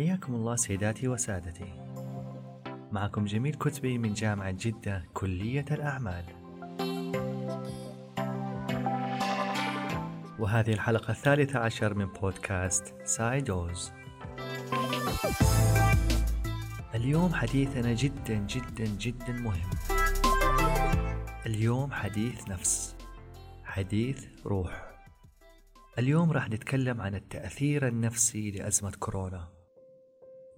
حياكم الله سيداتي وسادتي. معكم جميل كتبي من جامعة جدة كلية الأعمال. وهذه الحلقة الثالثة عشر من بودكاست سايدوز. اليوم حديثنا جدا جدا جدا مهم. اليوم حديث نفس حديث روح. اليوم راح نتكلم عن التأثير النفسي لأزمة كورونا.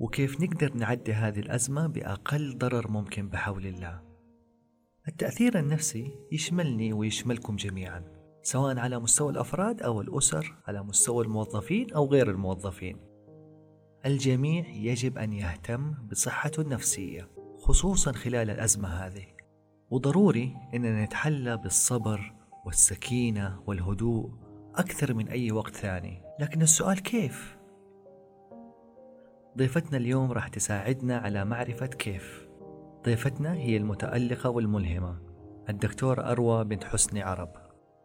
وكيف نقدر نعدي هذه الأزمة بأقل ضرر ممكن بحول الله. التأثير النفسي يشملني ويشملكم جميعا سواء على مستوى الأفراد أو الأسر على مستوى الموظفين أو غير الموظفين. الجميع يجب أن يهتم بصحته النفسية خصوصا خلال الأزمة هذه. وضروري أننا نتحلى بالصبر والسكينة والهدوء أكثر من أي وقت ثاني. لكن السؤال كيف؟ ضيفتنا اليوم راح تساعدنا على معرفة كيف. ضيفتنا هي المتألقة والملهمة الدكتورة أروى بنت حسني عرب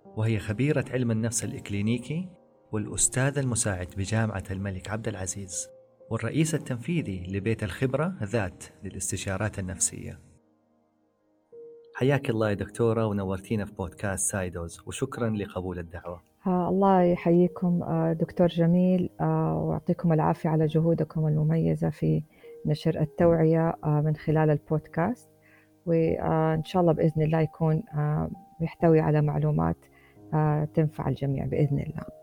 وهي خبيرة علم النفس الإكلينيكي والأستاذ المساعد بجامعة الملك عبد العزيز والرئيس التنفيذي لبيت الخبرة ذات للاستشارات النفسية. حياك الله يا دكتورة ونورتينا في بودكاست سايدوز وشكرا لقبول الدعوة. آه الله يحييكم آه دكتور جميل آه ويعطيكم العافية على جهودكم المميزة في نشر التوعية من خلال البودكاست. وإن شاء الله بإذن الله يكون يحتوي على معلومات تنفع الجميع بإذن الله.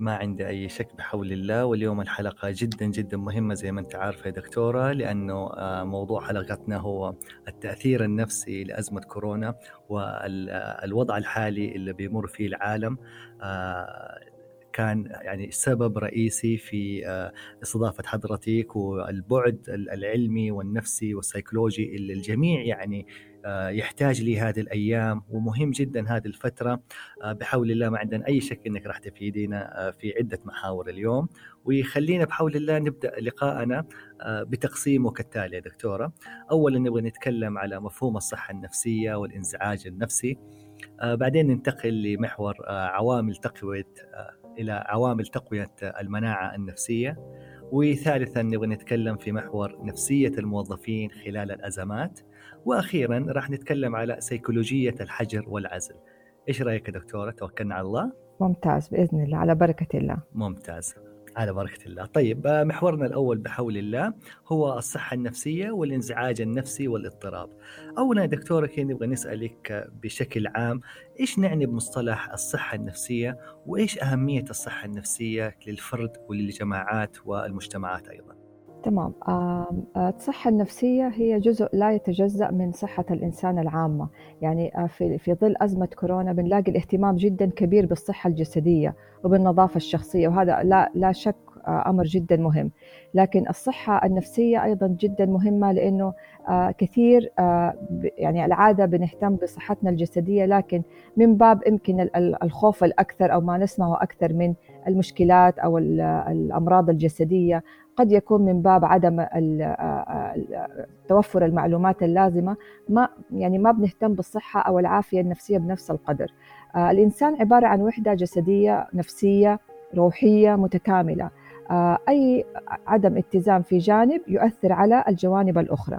ما عندي أي شك بحول الله واليوم الحلقة جدا جدا مهمة زي ما أنت عارفة يا دكتورة لأنه موضوع حلقتنا هو التأثير النفسي لأزمة كورونا والوضع الحالي اللي بيمر فيه العالم. كان يعني سبب رئيسي في استضافة حضرتك والبعد العلمي والنفسي والسيكولوجي اللي الجميع يعني يحتاج لي هذه الأيام ومهم جدا هذه الفترة بحول الله ما عندنا أي شك إنك راح تفيدينا في عدة محاور اليوم. ويخلينا بحول الله نبدأ لقاءنا بتقسيمه كالتالي يا دكتورة. اولا نبغى نتكلم على مفهوم الصحة النفسية والإنزعاج النفسي. بعدين ننتقل لمحور عوامل تقوية إلى عوامل تقوية المناعة النفسية. وثالثا نبغى نتكلم في محور نفسية الموظفين خلال الأزمات. وأخيرا راح نتكلم على سيكولوجية الحجر والعزل. إيش رأيك يا دكتورة؟ توكلنا على الله؟ ممتاز بإذن الله على بركة الله. ممتاز على بركة الله. طيب محورنا الأول بحول الله هو الصحة النفسية والانزعاج النفسي والاضطراب. أولا دكتورة كي نبغى نسألك بشكل عام إيش نعني بمصطلح الصحة النفسية؟ وإيش أهمية الصحة النفسية للفرد وللجماعات والمجتمعات أيضا؟ تمام. الصحة النفسية هي جزء لا يتجزأ من صحة الإنسان العامة. يعني في في ظل أزمة كورونا بنلاقي الاهتمام جدا كبير بالصحة الجسدية وبالنظافة الشخصية وهذا لا لا شك أمر جدا مهم. لكن الصحة النفسية أيضا جدا مهمة لأنه كثير يعني العادة بنهتم بصحتنا الجسدية لكن من باب يمكن الخوف الأكثر أو ما نسمعه أكثر من المشكلات أو الأمراض الجسدية قد يكون من باب عدم توفر المعلومات اللازمة. ما يعني ما بنهتم بالصحة أو العافية النفسية بنفس القدر. الإنسان عبارة عن وحدة جسدية نفسية روحية متكاملة. أي عدم اتزان في جانب يؤثر على الجوانب الأخرى.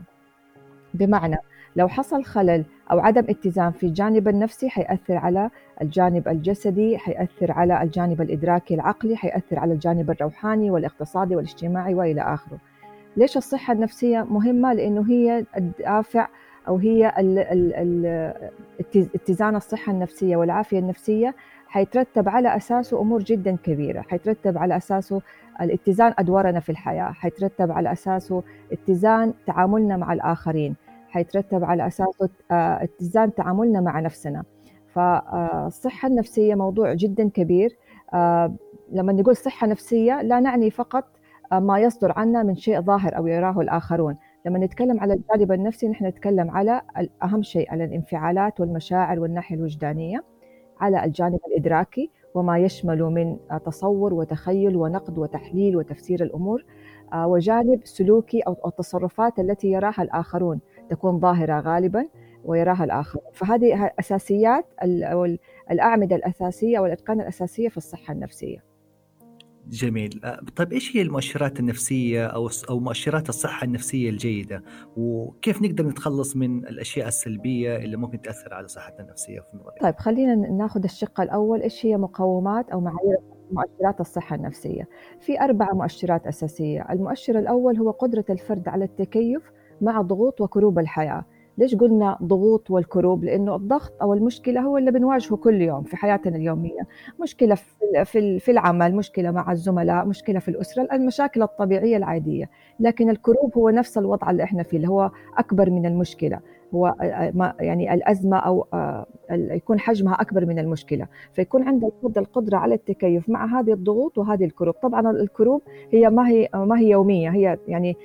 بمعنى لو حصل خلل أو عدم اتزان في الجانب النفسي حيأثر على الجانب الجسدي حيأثر على الجانب الإدراكي العقلي حيأثر على الجانب الروحاني والاقتصادي والاجتماعي وإلى آخره. ليش الصحة النفسية مهمة؟ لأنه هي الدافع أو هي اتزان الصحة النفسية والعافية النفسية حيترتب على أساسه أمور جدا كبيرة. حيترتب على أساسه الاتزان أدوارنا في الحياة حيترتب على أساسه اتزان تعاملنا مع الآخرين حيترتب على أساسه اتزان تعاملنا مع نفسنا. فالصحة النفسية موضوع جدا كبير. لما نقول صحة نفسية لا نعني فقط ما يصدر عنا من شيء ظاهر أو يراه الآخرون. لما نتكلم على الجانب النفسي نحن نتكلم على أهم شيء على الانفعالات والمشاعر والناحية الوجدانية على الجانب الإدراكي وما يشمل من تصور وتخيل ونقد وتحليل وتفسير الأمور وجانب سلوكي أو التصرفات التي يراها الآخرون تكون ظاهرة غالبا. ويراها الآخر. فهذه أساسيات الأعمدة الأساسية أو الأركان الأساسية في الصحة النفسية. جميل. طيب إيش هي المؤشرات النفسية أو أو مؤشرات الصحة النفسية الجيدة؟ وكيف نقدر نتخلص من الأشياء السلبية اللي ممكن تأثر على صحتنا النفسية في نظرك طيب خلينا ناخذ الشق الأول. إيش هي مقومات أو معايير مؤشرات الصحة النفسية؟ في أربع مؤشرات أساسية. المؤشر الأول هو قدرة الفرد على التكيف مع ضغوط وكروب الحياة. ليش قلنا ضغوط والكروب؟ لأنه الضغط أو المشكلة هو اللي بنواجهه كل يوم في حياتنا اليومية. مشكلة في في العمل مشكلة مع الزملاء مشكلة في الأسرة المشاكل الطبيعية العادية. لكن الكروب هو نفس الوضع اللي إحنا فيه اللي هو أكبر من المشكلة. هو يعني الأزمة أو يكون حجمها أكبر من المشكلة. فيكون عند الفرد القدرة على التكيف مع هذه الضغوط وهذه الكروب. طبعا الكروب هي ما هي ما هي يومية. هي يعني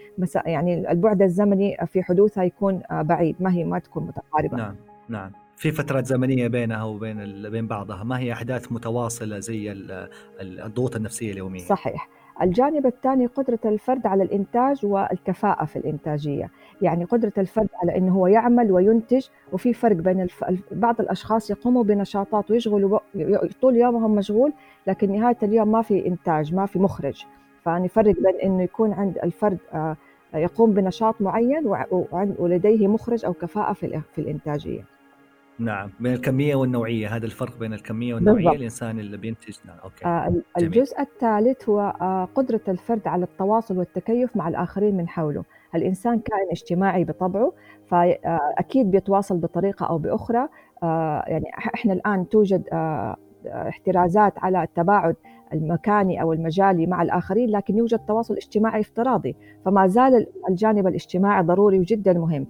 يعني البعد الزمني في حدوثها يكون بعيد. ما هي ما تكون متقاربة. نعم نعم. في فترات زمنية بينها وبين بين بعضها. ما هي أحداث متواصلة زي الضغوط النفسية اليومية؟ صحيح. الجانب الثاني قدرة الفرد على الإنتاج والكفاءة في الإنتاجية. يعني قدرة الفرد على أنه هو يعمل وينتج وفي فرق بين الف... بعض الأشخاص يقوموا بنشاطات ويشغلوا طول يومهم مشغول لكن نهاية اليوم ما في إنتاج ما في مخرج. فنفرق بين أنه يكون عند الفرد آه، يقوم بنشاط معين ولديه مخرج أو كفاءة في الإنتاجية. نعم بين الكمية والنوعية هذا الفرق بين الكمية والنوعية بالضبط. الإنسان اللي بينتج. نعم أوكي. آه الجزء الثالث هو آه قدرة الفرد على التواصل والتكيف مع الآخرين من حوله. الإنسان كائن اجتماعي بطبعه فاكيد بيتواصل بطريقة أو بأخرى. آه يعني إحنا الآن توجد آه احترازات على التباعد المكاني أو المجالي مع الآخرين لكن يوجد تواصل اجتماعي افتراضي. فما زال الجانب الاجتماعي ضروري وجدا مهم.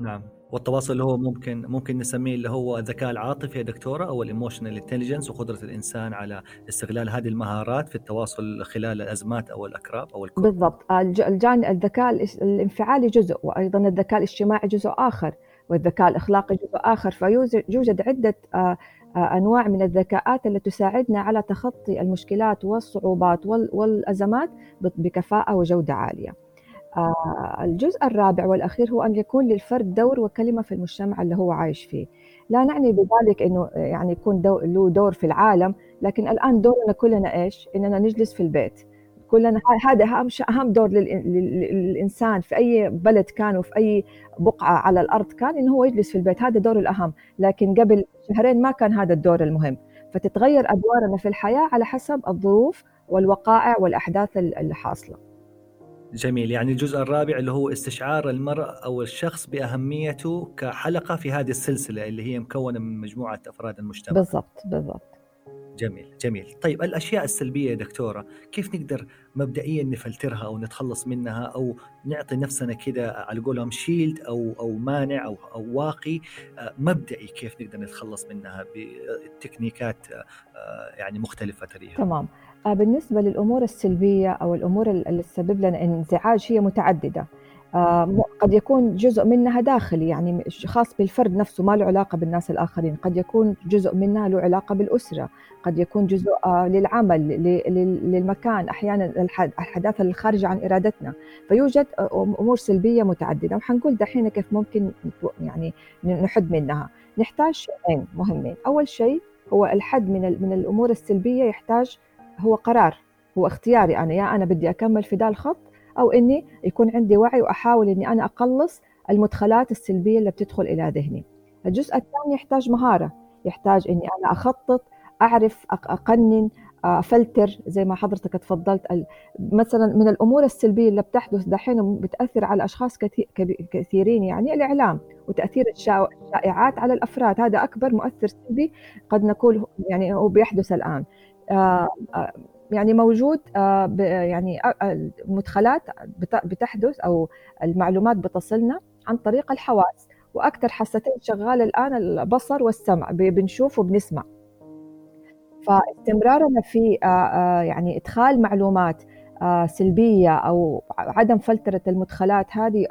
نعم. والتواصل اللي هو ممكن ممكن نسميه اللي هو الذكاء العاطفي يا دكتورة أو ال emotional intelligence وقدرة الإنسان على استغلال هذه المهارات في التواصل خلال الأزمات أو الأكراب أو الكرب. بالضبط الجانب الذكاء الانفعالي جزء وأيضا الذكاء الاجتماعي جزء آخر والذكاء الأخلاقي جزء آخر فيوجد عدة آه، آه، أنواع من الذكاءات التي تساعدنا على تخطي المشكلات والصعوبات والأزمات بكفاءة وجودة عالية. آه، الجزء الرابع والأخير هو أن يكون للفرد دور وكلمة في المجتمع اللي هو عايش فيه. لا نعني بذلك أنه يعني يكون دو له دور في العالم لكن الآن دورنا كلنا إيش؟ إننا نجلس في البيت. كلنا هذا أهم أهم دور للإنسان في أي بلد كان وفي أي بقعة على الأرض كان إنه هو يجلس في البيت. هذا دور الأهم. لكن قبل شهرين ما كان هذا الدور المهم. فتتغير أدوارنا في الحياة على حسب الظروف والوقائع والأحداث اللي حاصلة. جميل. يعني الجزء الرابع اللي هو استشعار المرء أو الشخص بأهميته كحلقة في هذه السلسلة اللي هي مكونة من مجموعة أفراد المجتمع. بالضبط بالضبط. جميل جميل. طيب الأشياء السلبية يا دكتورة كيف نقدر مبدئيا نفلترها أو نتخلص منها أو نعطي نفسنا كده على قولهم شيلد أو أو مانع أو أو واقي آه، مبدئي كيف نقدر نتخلص منها بتكنيكات آه، يعني مختلفة تريها؟ تمام. آه، بالنسبة للأمور السلبية أو الأمور اللي تسبب لنا انزعاج هي متعددة. آه، قد يكون جزء منها داخلي يعني خاص بالفرد نفسه ما له علاقة بالناس الآخرين. قد يكون جزء منها له علاقة بالأسرة. قد يكون جزء آه، للعمل للمكان أحيانا الحداثة الخارجة عن إرادتنا. فيوجد أمور سلبية متعددة. وحنقول دحين كيف ممكن يعني نحد منها. نحتاج شيئين مهمين. أول شيء هو الحد من من الأمور السلبية يحتاج هو قرار هو اختياري أنا يا أنا بدي أكمل في ذا الخط أو إني يكون عندي وعي وأحاول إني أنا أقلص المدخلات السلبية اللي بتدخل إلى ذهني. الجزء الثاني يحتاج مهارة يحتاج إني أنا أخطط أعرف أقنن أفلتر زي ما حضرتك تفضلت مثلا من الأمور السلبية اللي بتحدث دحين بتأثر على أشخاص كثيرين يعني الإعلام وتأثير الشائعات على الأفراد هذا أكبر مؤثر سلبي قد نقول يعني هو بيحدث آه، يعني موجود آه، يعني المدخلات بتحدث أو المعلومات بتصلنا عن طريق الحواس وأكثر حستين شغاله الآن البصر والسمع بنشوف وبنسمع. فاستمرارنا في يعني إدخال معلومات سلبية أو عدم فلترة المدخلات هذه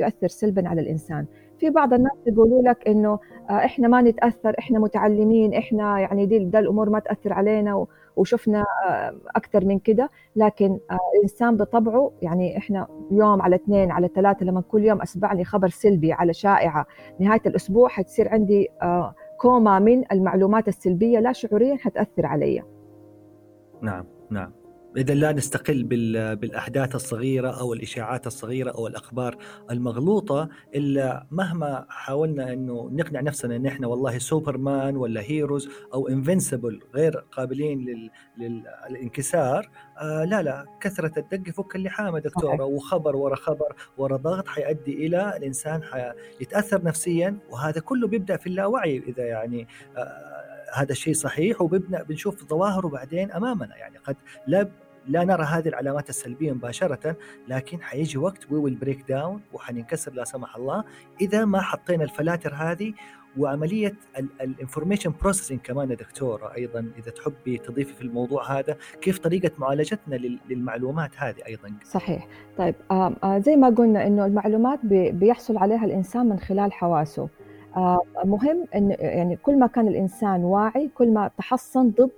يؤثر سلبا على الإنسان. في بعض الناس يقولوا لك إنه آه، إحنا ما نتأثر إحنا متعلمين إحنا يعني دي ده الأمور ما تأثر علينا وشفنا آه، أكثر من كده. لكن آه، الإنسان بطبعه يعني إحنا يوم على اثنين على ثلاثة لما كل يوم اسمعني خبر سلبي على شائعة نهاية الأسبوع حتصير عندي كومة من المعلومات السلبية لا شعوريا حتأثر علي. نعم نعم. إذا لا نستقل بالأحداث الصغيرة أو الإشاعات الصغيرة أو الأخبار المغلوطة إلا مهما حاولنا أنه نقنع نفسنا أن إحنا والله سوبرمان ولا heroes أو invincible غير قابلين لل... للانكسار آه لا لا كثرة الدق فك اللحام دكتورة صحيح. وخبر ورا خبر ورا ضغط حيؤدي إلى الإنسان حيتأثر نفسيا وهذا كله بيبدأ في اللاوعي إذا يعني آه هذا الشيء صحيح وبنبدا بنشوف ظواهره بعدين أمامنا يعني قد لا لا نرى هذه العلامات السلبية مباشرة لكن حيجي وقت we will break down وحننكسر لا سمح الله. إذا ما حطينا الفلاتر هذه وعملية ال information processing كمان يا دكتوره أيضا إذا تحبي تضيفي في الموضوع هذا كيف طريقة معالجتنا للمعلومات هذه أيضا؟ صحيح. طيب آه زي ما قلنا إنه المعلومات بيحصل عليها الإنسان من خلال حواسه. آه مهم ان يعني كل ما كان الإنسان واعي كل ما تحصن ضد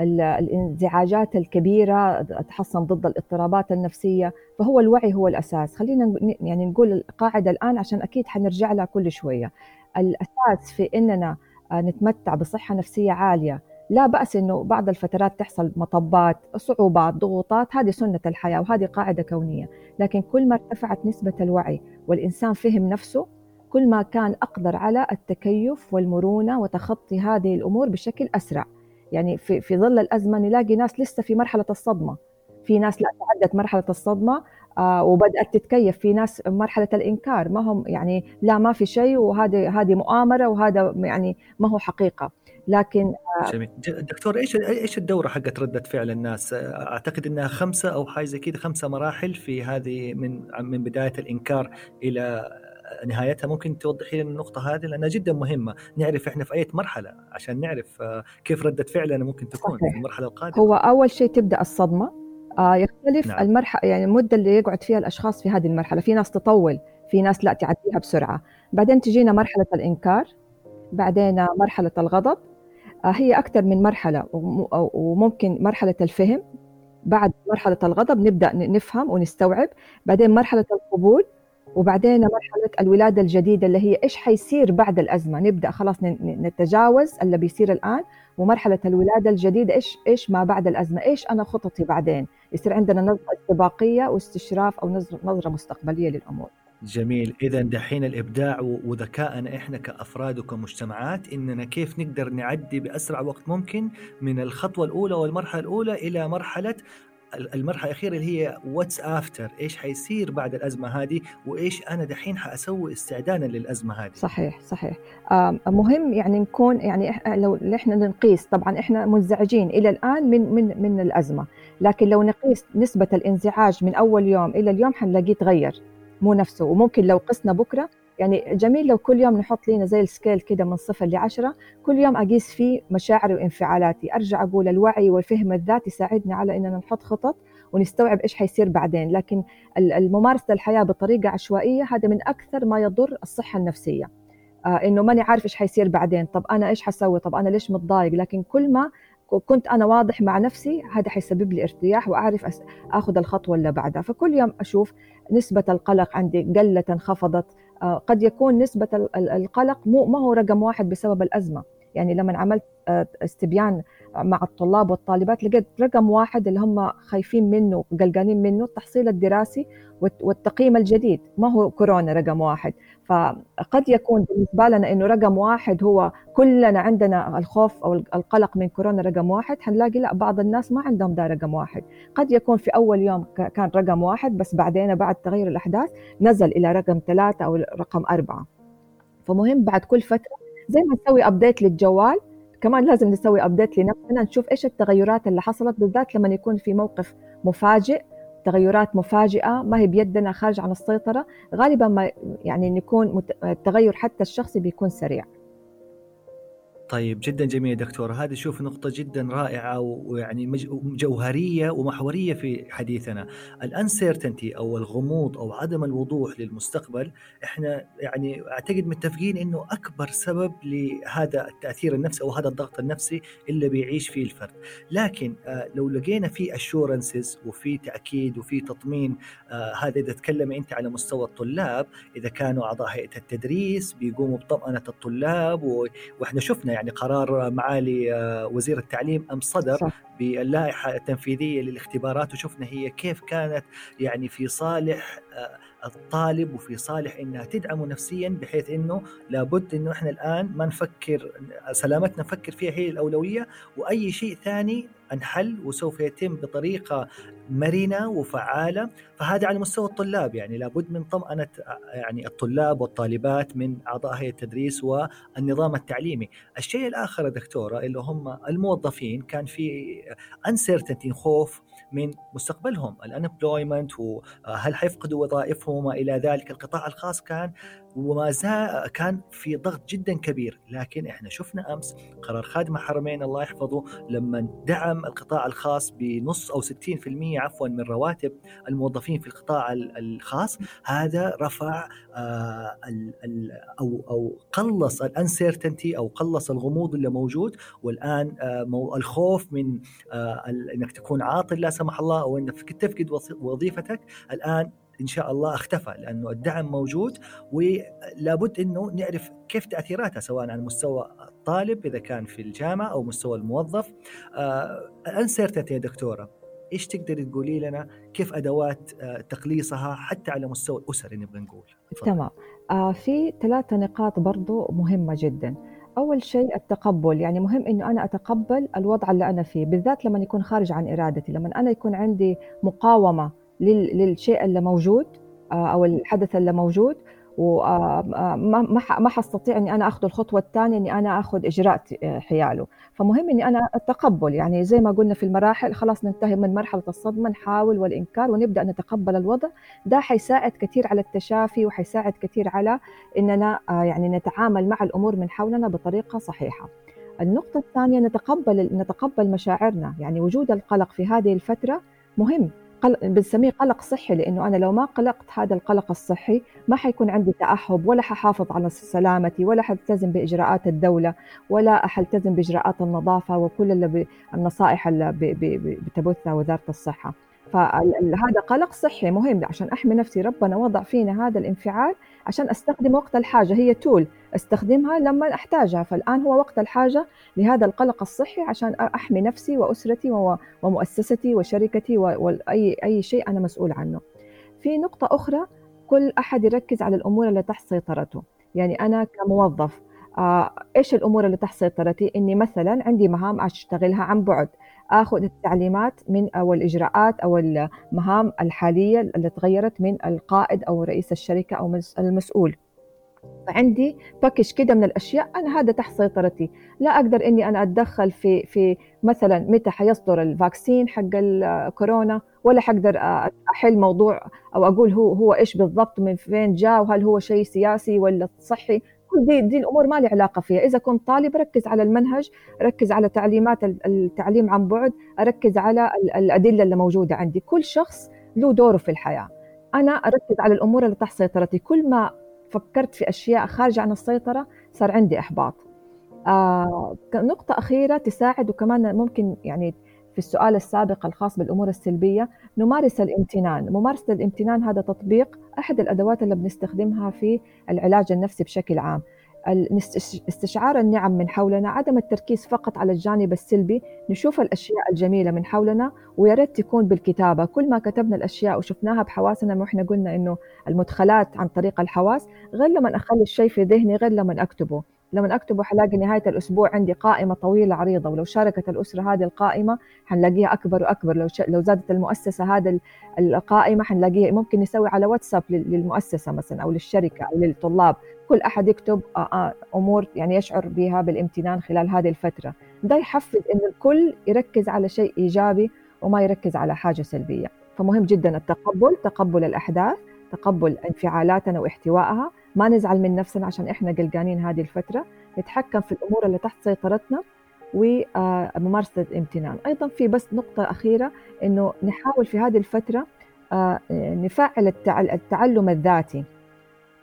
الانزعاجات الكبيرة تحصن ضد الاضطرابات النفسية. فهو الوعي هو الأساس. خلينا يعني نقول القاعدة الآن عشان أكيد حنرجع لها كل شوية. الأساس في إننا آه، نتمتع بصحة نفسية عالية. لا بأس إنه بعض الفترات تحصل مطبات صعوبات ضغوطات. هذه سنة الحياة وهذه قاعدة كونية. لكن كل ما ارتفعت نسبة الوعي والإنسان فهم نفسه كل ما كان أقدر على التكيف والمرونة وتخطي هذه الأمور بشكل أسرع. يعني في في ظل الأزمة نلاقي ناس لسه في مرحلة الصدمة. في ناس لا تعدت مرحلة الصدمة آه وبدأت تتكيف. في ناس مرحلة الإنكار. ما هم يعني لا ما في شيء وهذه هذه مؤامرة وهذا يعني ما هو حقيقة. لكن آه جميل. دكتور إيش إيش الدورة حقت ردة فعل الناس؟ أعتقد إنها خمسة أو حاجة زي كذا خمسة مراحل في هذه من من بداية الإنكار إلى نهايتها ممكن توضحي لنا النقطة هذه لأنها جدا مهمة. نعرف إحنا في أي مرحلة عشان نعرف آه، كيف ردة فعلنا ممكن تكون صحيح. في المرحلة القادمة. هو أول شيء تبدأ الصدمة. آه يختلف نعم. المرحلة يعني المدة اللي يقعد فيها الأشخاص في هذه المرحلة. في ناس تطول في ناس لا تعديها بسرعة. بعدين تجينا مرحلة الإنكار بعدين مرحلة الغضب. آه هي أكثر من مرحلة وممكن مرحلة الفهم. بعد مرحلة الغضب نبدأ نفهم ونستوعب. بعدين مرحلة القبول. وبعدين مرحلة الولادة الجديدة اللي هي إيش حيصير بعد الأزمة؟ نبدأ خلاص نتجاوز اللي بيصير الآن ومرحلة الولادة الجديدة إيش إيش ما بعد الأزمة؟ إيش أنا خططي بعدين؟ يصير عندنا نظرة استباقية واستشراف أو نظرة مستقبلية للأمور. جميل. إذا دحين الإبداع وذكائنا إحنا كأفراد وكمجتمعات إننا كيف نقدر نعدي بأسرع وقت ممكن من الخطوة الأولى والمرحلة الأولى إلى مرحلة المرحلة الأخيرة اللي هي what's after إيش حيصير بعد الأزمة هذه وإيش أنا دحين حأسوي استعدادا للأزمة هذه. صحيح صحيح. مهم يعني نكون يعني لو إحنا نقيس طبعا إحنا منزعجين إلى الآن من من من الأزمة. لكن لو نقيس نسبة الانزعاج من أول يوم إلى اليوم حنلاقيه تغير مو نفسه. وممكن لو قسنا بكرة يعني جميل لو كل يوم نحط لنا زي ال scale كده من صفر لعشرة كل يوم أقيس فيه مشاعري وانفعالاتي. أرجع أقول الوعي والفهم الذاتي يساعدنا على أننا نحط خطط ونستوعب إيش حيصير بعدين. لكن الممارسة الحياة بطريقة عشوائية هذا من أكثر ما يضر الصحة النفسية. آه إنه ماني عارف إيش حيصير بعدين. طب أنا إيش حسوي؟ طب أنا ليش متضايق؟ لكن كل ما كنت أنا واضح مع نفسي هذا حيسبب لي ارتياح وأعرف أخذ الخطوة اللي بعدها. فكل يوم أشوف نسبة القلق عندي قلت انخفضت قد يكون نسبة القلق مو ما هو رقم واحد بسبب الأزمة. يعني لما عملت آه، استبيان مع الطلاب والطالبات لقيت رقم واحد اللي هم خايفين منه قلقانين منه التحصيل الدراسي والتقييم الجديد. ما هو كورونا رقم واحد. فقد يكون بالنسبة لنا إنه رقم واحد هو كلنا عندنا الخوف أو القلق من كورونا رقم واحد حنلاقي لا بعض الناس ما عندهم ده رقم واحد. قد يكون في أول يوم كان رقم واحد بس بعدين بعد تغير الأحداث نزل إلى رقم ثلاثة أو رقم أربعة. فمهم بعد كل فترة زي ما نسوي update للجوال كمان لازم نسوي update لنفسنا نشوف إيش التغيرات اللي حصلت بالذات لما يكون في موقف مفاجئ تغيرات مفاجئة ما هي بيدنا خارج عن السيطرة غالبا ما يعني نكون التغير حتى الشخصي بيكون سريع. طيب جدا جميل دكتور. هذه شوف نقطة جدا رائعة ويعني جوهرية ومحورية في حديثنا. الانسرتينتي أو الغموض أو عدم الوضوح للمستقبل إحنا يعني أعتقد متفقين إنه أكبر سبب لهذا التاثير النفسي أو هذا الضغط النفسي اللي بيعيش فيه الفرد. لكن آه، لو لقينا في اشورنسز وفي تأكيد وفي تطمين آه، هذا إذا تكلم أنت على مستوى الطلاب إذا كانوا أعضاء هيئة التدريس بيقوموا بطمأنة الطلاب وإحنا شفنا يعني قرار معالي وزير التعليم امس صدر صح. باللائحة التنفيذية للاختبارات وشفنا هي كيف كانت يعني في صالح الطالب وفي صالح إنها تدعمه نفسيا بحيث إنه لابد إنه إحنا الآن ما نفكر سلامتنا نفكر فيها هي الأولوية وأي شيء ثاني أنحل وسوف يتم بطريقة مرنة وفعالة فهذا على مستوى الطلاب يعني لابد من طمأنة يعني الطلاب والطالبات من أعضاء هيئة التدريس والنظام التعليمي. الشيء الآخر يا دكتورة اللي هم الموظفين كان في uncertainty خوف من مستقبلهم. ال unemployment وهل حيفقدوا وظائفهم وما إلى ذلك القطاع الخاص كان وما زال كان في ضغط جدا كبير. لكن إحنا شفنا أمس قرار خادم الحرمين الله يحفظه لما دعم القطاع الخاص بنص أو 60% عفوا من رواتب الموظفين في القطاع الخاص. هذا رفع آه، أو أو قلص الانسرتينتي أو قلص الغموض اللي موجود. والآن آه، الخوف من آه، إنك تكون عاطل لا سمح الله أو إنك تفقد وظيفتك. الآن إن شاء الله اختفى لأنه الدعم موجود ولابد إنه نعرف كيف تاثيراتها سواء على مستوى الطالب إذا كان في الجامعة أو مستوى الموظف. آه الانسرتينتي يا دكتورة إيش تقدري تقولي لنا كيف أدوات آه تقليصها حتى على مستوى الاسري نبغى نقول؟ تمام. آه في ثلاثة نقاط برضو مهمة جدا. أول شيء التقبل يعني مهم إنه أنا أتقبل الوضع اللي أنا فيه بالذات لما يكون خارج عن إرادتي لما أنا يكون عندي مقاومة للشيء اللي موجود آه، أو الحدث اللي موجود وما ما حستطيع إني أنا أخذ الخطوة الثانية إني أنا أخذ إجراء حياله. فمهم إني أنا التقبل يعني زي ما قلنا في المراحل خلاص ننتهي من مرحلة الصدمة نحاول والإنكار ونبدأ نتقبل الوضع. ده حيساعد كثير على التشافي وحيساعد كثير على إننا آه، يعني نتعامل مع الأمور من حولنا بطريقة صحيحة. النقطة الثانية نتقبل نتقبل مشاعرنا، يعني وجود القلق في هذه الفترة مهم، بنسميه قلق صحي لأنه أنا لو ما قلقت هذا القلق الصحي ما حيكون عندي تأهب ولا ححافظ على سلامتي ولا حلتزم بإجراءات الدولة ولا حلتزم بإجراءات النظافة وكل اللي النصائح اللي بتبثها وزارة الصحة. فهذا قلق صحي مهم عشان أحمي نفسي ربنا وضع فينا هذا الانفعال عشان أستخدم وقت الحاجة هي تول أستخدمها لما أحتاجها فالآن هو وقت الحاجة لهذا القلق الصحي عشان أحمي نفسي وأسرتي ومؤسستي وشركتي واي اي شيء أنا مسؤول عنه. في نقطة أخرى كل أحد يركز على الأمور اللي تحت سيطرته، يعني أنا كموظف آه، إيش الأمور اللي تحت سيطرتي؟ إني مثلا عندي مهام أشتغلها عن بعد، آخذ التعليمات من أو الاجراءات أو المهام الحالية اللي تغيرت من القائد أو رئيس الشركة أو المسؤول فعندي package كده من الأشياء أنا هذا تحت سيطرتي. لا أقدر إني أنا أتدخل في في مثلا متى حيصدر ال vaccine حق الكورونا ولا حقدر أحل موضوع أو أقول هو هو إيش بالضبط من فين جاء وهل هو شيء سياسي ولا صحي. كل دي, دي الأمور ما لي علاقة فيها. إذا كنت طالب ركز على المنهج ركز على تعليمات التعليم عن بعد اركز على الأدلة اللي موجودة عندي. كل شخص له دوره في الحياة. أنا أركز على الأمور اللي تحت سيطرتي. كل ما فكرت في أشياء خارجه عن السيطرة صار عندي إحباط آه نقطة أخيرة تساعد وكمان ممكن يعني في السؤال السابق الخاص بالأمور السلبية نمارس الامتنان، ممارسة الامتنان هذا تطبيق أحد الأدوات اللي بنستخدمها في العلاج النفسي بشكل عام. استشعار النعم من حولنا عدم التركيز فقط على الجانب السلبي نشوف الأشياء الجميلة من حولنا ويا ريت تكون بالكتابة. كل ما كتبنا الأشياء وشفناها بحواسنا وإحنا قلنا إنه المدخلات عن طريق الحواس غير لما أخلي الشيء في ذهني غير لما أكتبه. لما أكتبه حلاقي نهاية الأسبوع عندي قائمة طويلة عريضة ولو شاركت الأسرة هذه القائمة حنلاقيها أكبر وأكبر لو ش... لو زادت المؤسسة هذه القائمة حنلاقيها ممكن نسوي على واتساب للمؤسسة مثلا أو للشركة أو للطلاب. كل أحد يكتب آه، آه، أمور يعني يشعر بها بالامتنان خلال هذه الفترة. ده يحفز إن الكل يركز على شيء إيجابي وما يركز على حاجة سلبية. فمهم جدا التقبل تقبل الأحداث تقبل انفعالاتنا واحتوائها. ما نزعل من نفسنا عشان إحنا قلقانين هذه الفترة. نتحكم في الأمور اللي تحت سيطرتنا وممارسة الامتنان. أيضا في بس نقطة أخيرة إنه نحاول في هذه الفترة آه، نفعل التعلم الذاتي.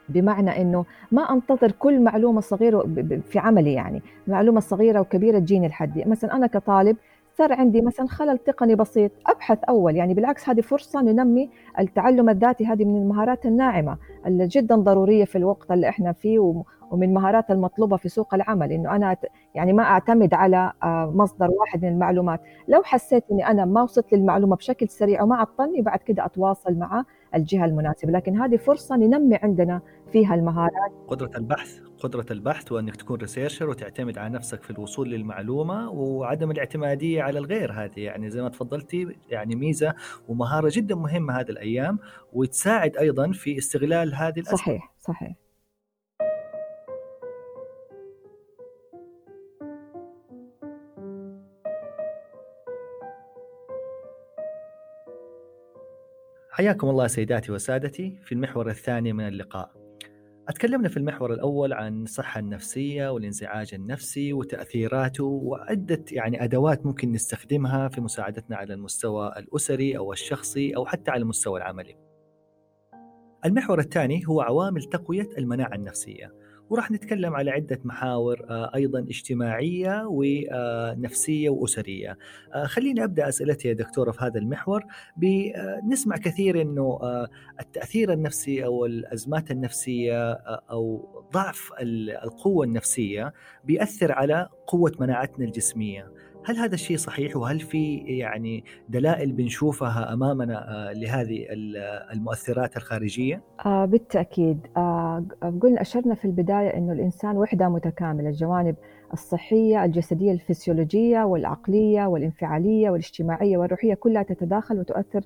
بمعنى إنه ما أنتظر كل معلومة صغيرة في عملي يعني معلومة صغيرة وكبيرة تجيني لحدي. مثلا أنا كطالب صار عندي مثلا خلل تقني بسيط. أبحث أول يعني بالعكس هذه فرصة ننمي التعلم الذاتي هذه من المهارات الناعمة اللي جدا ضرورية في الوقت اللي إحنا فيه ومن المهارات المطلوبة في سوق العمل إنه أنا يعني ما أعتمد على آه، مصدر واحد من المعلومات. لو حسيت إني أنا ما وصلت للمعلومة بشكل سريع وما عطلني بعد كده أتواصل مع الجهة المناسبة. لكن هذه فرصة ننمي عندنا فيها المهارات. قدرة البحث قدرة البحث وأنك تكون ريسيرشر وتعتمد على نفسك في الوصول للمعلومة وعدم الاعتمادية على الغير هذه. يعني زي ما تفضلتي يعني ميزة ومهارة جدا مهمة هذه الأيام وتساعد أيضا في استغلال هذه الأسئلة. صحيح صحيح. حياكم الله سيداتي وسادتي في المحور الثاني من اللقاء. أتكلمنا في المحور الأول عن الصحة النفسية والانزعاج النفسي وتأثيراته وعدة يعني أدوات ممكن نستخدمها في مساعدتنا على المستوى الأسري أو الشخصي أو حتى على المستوى العملي. المحور الثاني هو عوامل تقوية المناعة النفسية. وراح نتكلم على عدة محاور آه، أيضا اجتماعية ونفسية وأسرية. آه، خليني أبدأ أسئلتي يا دكتورة في هذا المحور بنسمع كثير أنه آه، التأثير النفسي أو الأزمات النفسية أو ضعف القوة النفسية بيأثر على قوة مناعتنا الجسمية. هل هذا الشيء صحيح وهل في يعني دلائل بنشوفها أمامنا آه، لهذه المؤثرات الخارجية؟ آه بالتأكيد آه قلنا أشرنا في البداية إنه الإنسان وحدة متكاملة الجوانب الصحية الجسدية الفسيولوجية والعقلية والانفعالية والاجتماعية والروحية كلها تتداخل وتؤثر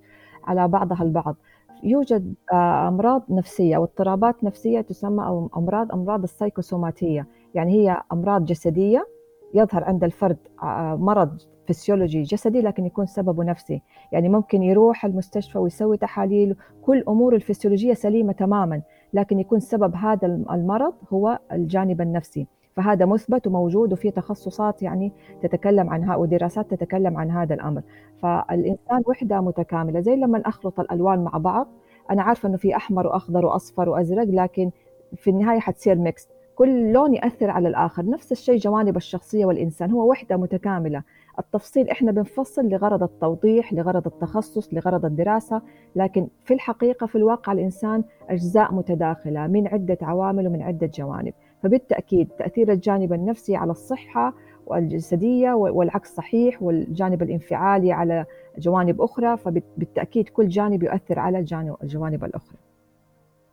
على بعضها البعض. يوجد آه، أمراض نفسية أو اضطرابات نفسية تسمى أمراض أمراض السايكوسوماتية يعني هي أمراض جسدية يظهر عند الفرد آه، مرض فسيولوجي جسدي لكن يكون سببه نفسي. يعني ممكن يروح المستشفى ويسوي تحاليل كل أمور الفسيولوجية سليمة تماما لكن يكون سبب هذا المرض هو الجانب النفسي. فهذا مثبت وموجود وفي تخصصات يعني تتكلم عن ودراسات تتكلم عن هذا الأمر. فالإنسان وحدة متكاملة زي لما أخلط الألوان مع بعض. أنا عارفة إنه في أحمر وأخضر وأصفر وأزرق لكن في النهاية حتصير ميكس كل لون يأثر على الآخر. نفس الشيء جوانب الشخصية والإنسان هو وحدة متكاملة. التفصيل إحنا بنفصل لغرض التوضيح لغرض التخصص لغرض الدراسة لكن في الحقيقة في الواقع الإنسان أجزاء متداخلة من عدة عوامل ومن عدة جوانب. فبالتأكيد تأثير الجانب النفسي على الصحة والجسدية والعكس صحيح والجانب الانفعالي على جوانب أخرى. فبالتأكيد كل جانب يؤثر على الجوانب الأخرى.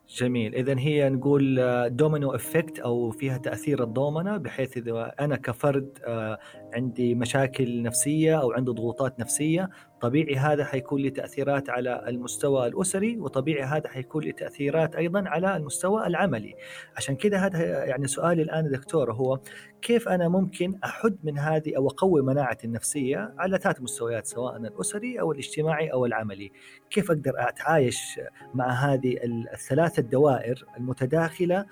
جميل. اذا هي نقول domino effect أو فيها تأثير الضومنة بحيث إذا أنا كفرد آه، عندي مشاكل نفسية أو عندي ضغوطات نفسية طبيعي هذا حيكون له تأثيرات على المستوى الأسري وطبيعي هذا حيكون له تأثيرات أيضا على المستوى العملي. عشان كذا هذا يعني سؤالي الآن دكتور هو كيف أنا ممكن أحد من هذه أو أقوي مناعتي النفسية على ثلاث مستويات سواء الأسري أو الاجتماعي أو العملي؟ كيف أقدر أتعايش مع هذه الثلاث الدوائر المتداخلة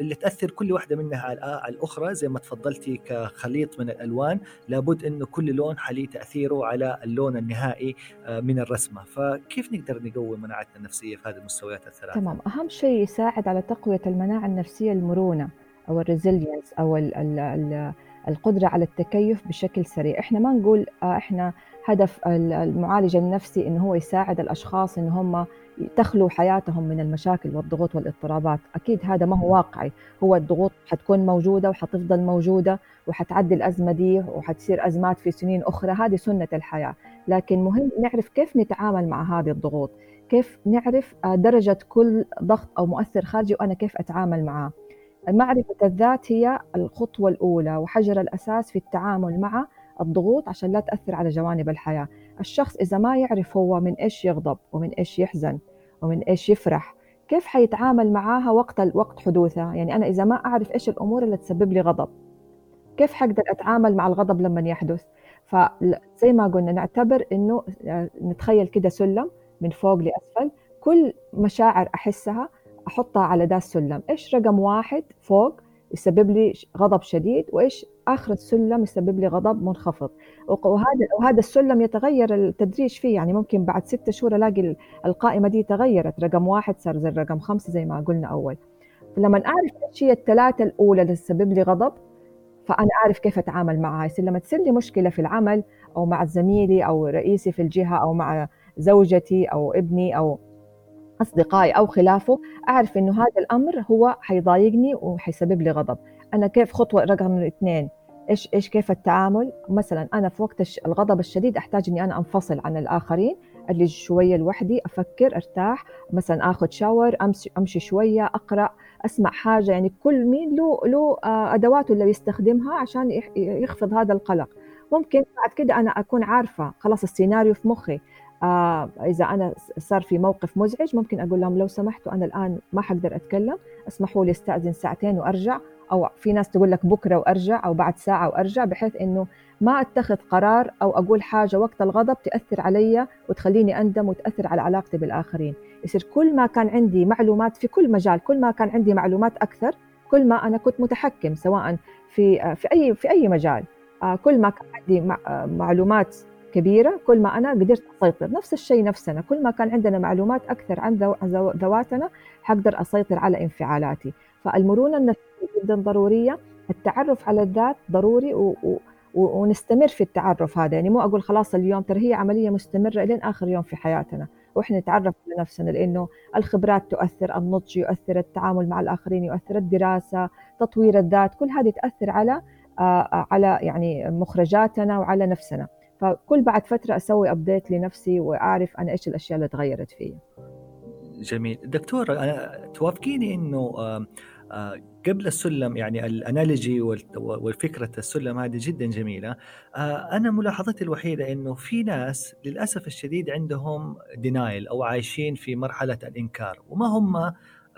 اللي تأثر كل واحدة منها على الأخرى زي ما تفضلتي كخليط من الألوان لابد انه كل لون حليه تأثيره على اللون النهائي آه، من الرسمة. فكيف نقدر نقوي مناعتنا النفسية في هذه المستويات الثلاثة؟ تمام. أهم شيء يساعد على تقوية المناعة النفسية المرونة أو الريزيلينس أو ال ال ال القدرة على التكيف بشكل سريع. إحنا ما نقول آه، إحنا هدف المعالج النفسي إنه هو يساعد الأشخاص إن هم تخلو حياتهم من المشاكل والضغوط والاضطرابات. أكيد هذا ما هو واقعي. هو الضغوط حتكون موجودة وحتفضل موجودة وحتعدي الأزمة دي وحتصير أزمات في سنين أخرى. هذه سنة الحياة. لكن مهم نعرف كيف نتعامل مع هذه الضغوط. كيف نعرف آه، درجة كل ضغط أو مؤثر خارجي وأنا كيف أتعامل معه. معرفة الذات هي الخطوة الأولى وحجر الأساس في التعامل مع الضغوط عشان لا تأثر على جوانب الحياة. الشخص إذا ما يعرف هو من إيش يغضب ومن إيش يحزن ومن إيش يفرح كيف حيتعامل معاها وقت وقت حدوثها؟ يعني أنا إذا ما أعرف إيش الأمور اللي تسبب لي غضب كيف حقدر أتعامل مع الغضب لما يحدث؟ فزي ما قلنا نعتبر إنه آه، نتخيل كده سلم من فوق لأسفل كل مشاعر أحسها أحطها على دا السلم. إيش رقم واحد فوق يسبب لي غضب شديد؟ وإيش آخر السلم يسبب لي غضب منخفض. وهذا وهذا السلم يتغير التدريج فيه. يعني ممكن بعد ستة شهور ألاقي القائمة دي تغيرت. رقم واحد صار زي رقم خمسة زي ما قلنا أول. فلما أعرف إيش هي الثلاثة الأولى اللي تسبب لي غضب فأنا أعرف كيف أتعامل معها. يصير لما تصير لي مشكلة في العمل أو مع زميلي أو رئيسي في الجهة أو مع زوجتي أو ابني أو أصدقائي أو خلافه أعرف إنه هذا الأمر هو حيضايقني وحيسبب لي غضب. أنا كيف خطوة رقم اثنين؟ إيش إيش كيف التعامل؟ مثلا أنا في وقت الغضب الشديد أحتاج إني أنا أنفصل عن الآخرين أجلس شوية لوحدي أفكر أرتاح مثلا آخذ شاور أمشي أمشي شوية أقرأ أسمع حاجة يعني كل مين له له آه، أدواته اللي بيستخدمها عشان يخفض هذا القلق. ممكن بعد كده أنا أكون عارفة خلاص السيناريو في مخي آه إذا أنا صار في موقف مزعج ممكن أقول لهم لو سمحتوا أنا الآن ما حقدر أتكلم اسمحوا لي أستأذن ساعتين وأرجع. أو في ناس تقول لك بكرة وأرجع أو بعد ساعة وأرجع بحيث إنه ما أتخذ قرار أو أقول حاجة وقت الغضب تأثر علي وتخليني أندم وتأثر على علاقتي بالآخرين. يصير كل ما كان عندي معلومات في كل مجال كل ما كان عندي معلومات أكثر كل ما أنا كنت متحكم سواء في في أي في أي مجال. آه، كل ما كان عندي آه، معلومات كبيرة كل ما أنا قدرت أسيطر. نفس الشيء نفسنا كل ما كان عندنا معلومات أكثر عن ذواتنا حقدر أسيطر على انفعالاتي. فالمرونة النفسية جدا ضرورية. التعرف على الذات ضروري و... و... ونستمر في التعرف هذا. يعني مو أقول خلاص اليوم ترى هي عملية مستمرة لين آخر يوم في حياتنا. وإحنا نتعرف على نفسنا لأنه الخبرات تؤثر النضج يؤثر التعامل مع الآخرين يؤثر الدراسة تطوير الذات كل هذه تأثر على آه، على يعني مخرجاتنا وعلى نفسنا. فكل بعد فترة أسوي ابديت لنفسي وأعرف أنا إيش الأشياء اللي تغيرت فيي جميل. دكتور توافقيني إنه آه، قبل السلم يعني ال analogy والفكرة السلم هذه جدا جميلة. آه، أنا ملاحظتي الوحيدة إنه في ناس للأسف الشديد عندهم denial أو عايشين في مرحلة الإنكار وما هم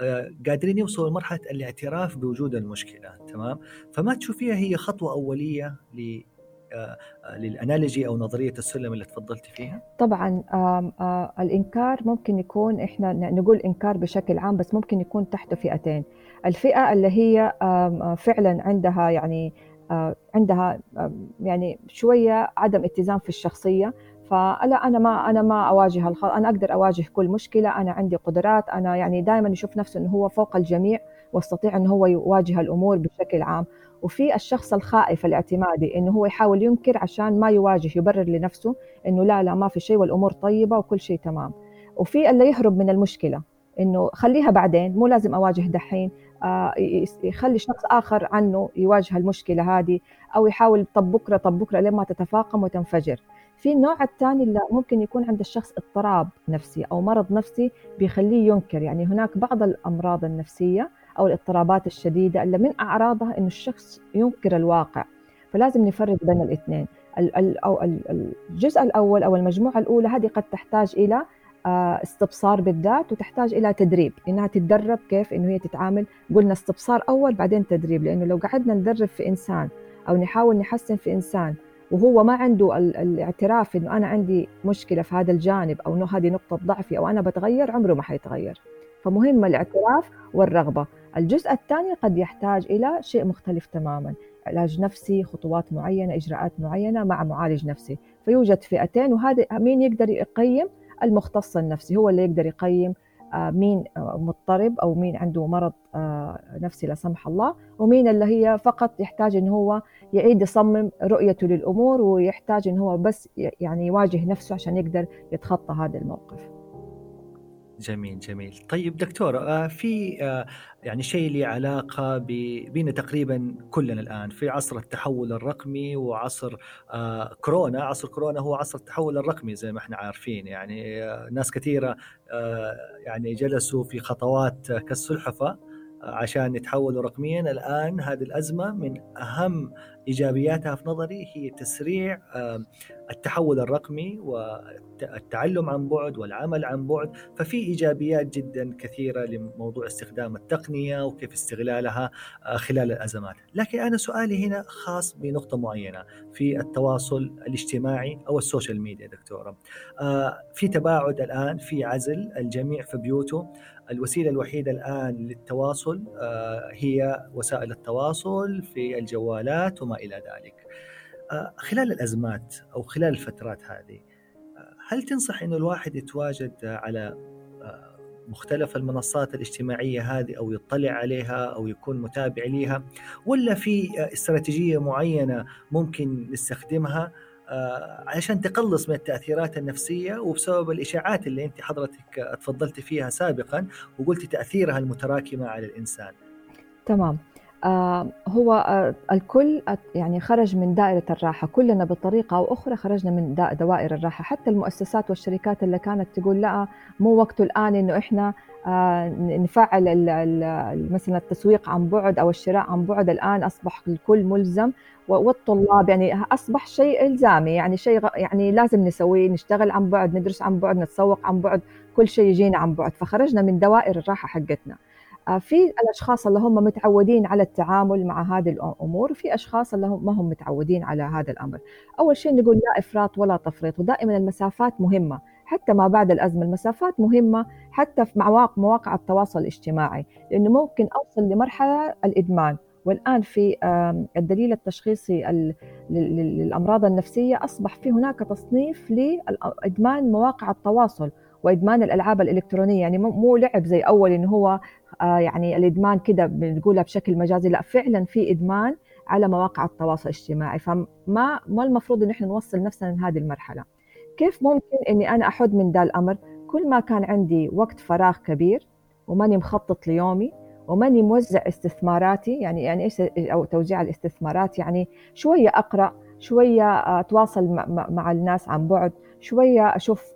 آه، قادرين يوصلوا لمرحلة الاعتراف بوجود المشكلة تمام؟ فما تشوفيها هي خطوة أولية ل لل analogy أو نظرية السلم اللي تفضلتي فيها؟ طبعا الإنكار ممكن يكون إحنا نقول إنكار بشكل عام بس ممكن يكون تحته فئتين. الفئة اللي هي فعلا عندها يعني عندها يعني شوية عدم اتزان في الشخصية. فلا أنا ما أنا ما أواجه الخط أنا أقدر أواجه كل مشكلة أنا عندي قدرات أنا يعني دائما يشوف نفسه إنه هو فوق الجميع واستطيع إنه هو يواجه الأمور بشكل عام. وفي الشخص الخائف الاعتمادي إنه هو يحاول ينكر عشان ما يواجه يبرر لنفسه إنه لا لا ما في شيء والأمور طيبة وكل شيء تمام. وفي اللي يهرب من المشكلة. إنه خليها بعدين مو لازم أواجه دحين آه، يخلي شخص آخر عنه يواجه المشكلة هذه أو يحاول طب بكرة طب بكرة لين ما تتفاقم وتنفجر. في النوع الثاني اللي ممكن يكون عند الشخص اضطراب نفسي أو مرض نفسي بيخليه ينكر. يعني هناك بعض الأمراض النفسية أو الاضطرابات الشديدة اللي من أعراضها إنه الشخص ينكر الواقع. فلازم نفرق بين الاثنين. الجزء الأول أو المجموعة الأولى هذه قد تحتاج إلى استبصار بالذات وتحتاج إلى تدريب إنها تتدرب كيف إنه هي تتعامل. قلنا استبصار أول بعدين تدريب لأنه لو قعدنا ندرب في إنسان أو نحاول نحسن في إنسان وهو ما عنده الاعتراف إنه أنا عندي مشكلة في هذا الجانب أو إنه هذه نقطة ضعفي أو أنا بتغير عمره ما حيتغير. فمهم الاعتراف والرغبة. الجزء الثاني قد يحتاج إلى شيء مختلف تماما علاج نفسي خطوات معينة إجراءات معينة مع معالج نفسي. فيوجد فئتين وهذا مين يقدر يقيم؟ المختص النفسي هو اللي يقدر يقيم آه، مين آه، مضطرب أو مين عنده مرض آه، نفسي لا سمح الله ومين اللي هي فقط يحتاج إن هو يعيد يصمم رؤيته للأمور ويحتاج إن هو بس يعني يواجه نفسه عشان يقدر يتخطى هذا الموقف. جميل جميل. طيب دكتور آه، في آه، يعني شيء له علاقة بينا تقريبا كلنا الآن في عصر التحول الرقمي وعصر آه، كورونا. عصر كورونا هو عصر التحول الرقمي زي ما إحنا عارفين يعني ناس كثيرة يعني جلسوا في خطوات كالسلحفة عشان يتحولوا رقميا الآن هذه الأزمة من أهم إيجابياتها في نظري هي تسريع التحول الرقمي والتعلم عن بعد والعمل عن بعد. ففي إيجابيات جدا كثيرة لموضوع استخدام التقنية وكيف استغلالها آه، خلال الأزمات. لكن أنا سؤالي هنا خاص بنقطة معينة في التواصل الاجتماعي أو السوشيال ميديا دكتورة. آه، في تباعد الآن في عزل الجميع في بيوته. الوسيلة الوحيدة الآن للتواصل آه، هي وسائل التواصل في الجوالات وما إلى ذلك. آه، خلال الأزمات أو خلال الفترات هذه آه، هل تنصح إنه الواحد يتواجد على مختلف المنصات الاجتماعية هذه أو يطلع عليها أو يكون متابع ليها ولا في استراتيجية معينة ممكن نستخدمها علشان تقلص من التأثيرات النفسية وبسبب الإشاعات اللي أنت حضرتك تفضلت فيها سابقا وقلتي تأثيرها المتراكمة على الإنسان. تمام. آه هو آه الكل يعني خرج من دائرة الراحة كلنا بطريقة أو أخرى خرجنا من دوائر الراحة. حتى المؤسسات والشركات اللي كانت تقول لا مو وقته الآن إنه إحنا آه نفعل مثلا التسويق عن بعد أو الشراء عن بعد. الآن أصبح الكل ملزم والطلاب يعني أصبح شيء إلزامي يعني شيء يعني لازم نسويه نشتغل عن بعد ندرس عن بعد نتسوق عن بعد كل شيء يجينا عن بعد. فخرجنا من دوائر الراحة حقتنا. في الأشخاص اللي هم متعودين على التعامل مع هذه الأمور وفي أشخاص اللي هم ما هم متعودين على هذا الأمر. أول شيء نقول لا إفراط ولا تفريط ودائما المسافات مهمة. حتى ما بعد الأزمة المسافات مهمة حتى في مواقع التواصل الاجتماعي لأنه ممكن أوصل لمرحلة الإدمان. والآن في الدليل التشخيصي للأمراض النفسية أصبح في هناك تصنيف لادمان مواقع التواصل وإدمان الألعاب الإلكترونية. يعني مو لعب زي أول انه هو يعني الإدمان كده بنقولها بشكل مجازي لا فعلا في إدمان على مواقع التواصل الاجتماعي. فما ما المفروض إن إحنا نوصل نفسنا لهذه المرحلة. كيف ممكن إني أنا أحد من ذا الأمر؟ كل ما كان عندي وقت فراغ كبير وماني مخطط ليومي وماني موزع استثماراتي يعني يعني إيش أو توزيع الاستثمارات يعني شوية أقرأ شوية أتواصل مع الناس عن بعد شوية أشوف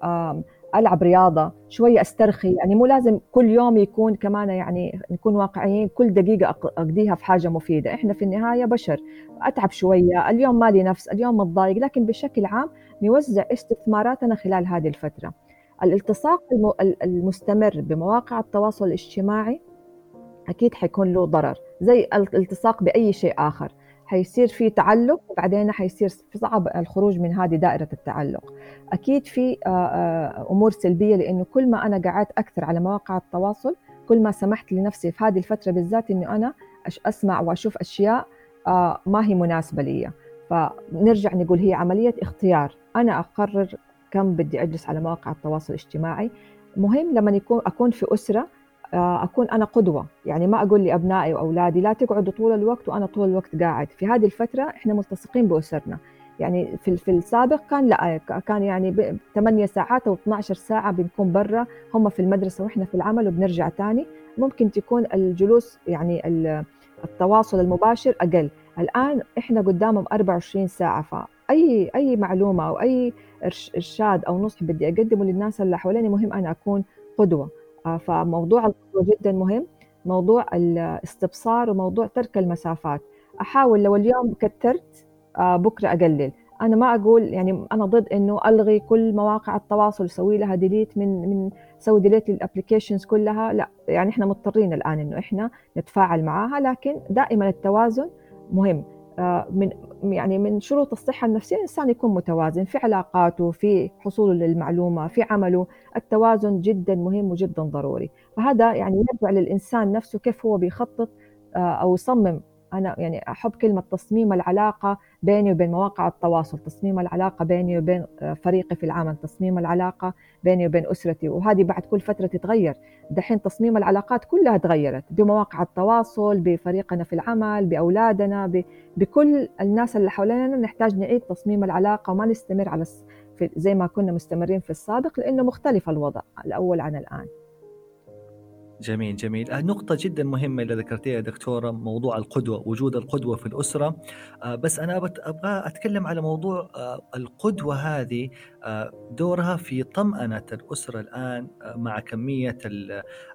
ألعب رياضة شوية أسترخي يعني مو لازم كل يوم يكون كمان يعني نكون واقعيين كل دقيقة أقضيها في حاجة مفيدة. إحنا في النهاية بشر أتعب شوية اليوم مالي نفس اليوم متضايق لكن بشكل عام نوزع استثماراتنا خلال هذه الفترة. الالتصاق المستمر بمواقع التواصل الاجتماعي أكيد حيكون له ضرر زي الالتصاق بأي شيء آخر. حيصير في تعلق وبعدين حيصير صعب الخروج من هذه دائرة التعلق. أكيد في آه، آه، أمور سلبية لأنه كل ما أنا قعدت أكثر على مواقع التواصل كل ما سمحت لنفسي في هذه الفترة بالذات أنه أنا أسمع وأشوف أشياء آه، ما هي مناسبة لي. فنرجع نقول هي عملية اختيار. أنا أقرر كم بدي أجلس على مواقع التواصل الاجتماعي. مهم لما يكون أكون في أسرة أكون أنا قدوة. يعني ما أقول لأبنائي وأولادي لا تقعدوا طول الوقت وأنا طول الوقت قاعد. في هذه الفترة إحنا ملتصقين بأسرنا. يعني في في السابق كان لا كان يعني 8 ساعات أو 12 ساعة بنكون برا هم في المدرسة وإحنا في العمل وبنرجع ثاني ممكن تكون الجلوس يعني التواصل المباشر أقل. الآن إحنا قدامهم 24 ساعة فأي أي معلومة أو أي إرشاد أو نصح بدي أقدمه للناس اللي حواليني مهم أنا أكون قدوة. آه، فموضوع الخطوة جدا مهم. موضوع الاستبصار وموضوع ترك المسافات. أحاول لو اليوم كترت آه، بكرة أقلل. أنا ما أقول يعني أنا ضد إنه ألغي كل مواقع التواصل وسوي لها delete من من سوي delete لل applications كلها. لا يعني إحنا مضطرين الآن إنه إحنا نتفاعل معاها لكن دائما التوازن مهم. آه، من يعني من شروط الصحة النفسية الإنسان يكون متوازن في علاقاته في حصوله للمعلومة في عمله. التوازن جدا مهم وجدا ضروري. فهذا يعني يرجع للإنسان نفسه كيف هو بيخطط آه، أو يصمم أنا يعني أحب كلمة تصميم العلاقة بيني وبين مواقع التواصل تصميم العلاقة بيني وبين فريقي في العمل تصميم العلاقة بيني وبين أسرتي وهذه بعد كل فترة تتغير. دحين تصميم العلاقات كلها تغيرت بمواقع التواصل بفريقنا في العمل بأولادنا بكل الناس اللي حوالينا نحتاج نعيد تصميم العلاقة وما نستمر على زي ما كنا مستمرين في السابق لأنه مختلف الوضع الأول عن الآن. جميل جميل. آه، نقطة جدا مهمة اللي ذكرتيها دكتورة موضوع القدوة وجود القدوة في الأسرة. آه، بس أنا أبغى أتكلم على موضوع آه، القدوة هذه دورها في طمأنة الأسرة الآن مع كمية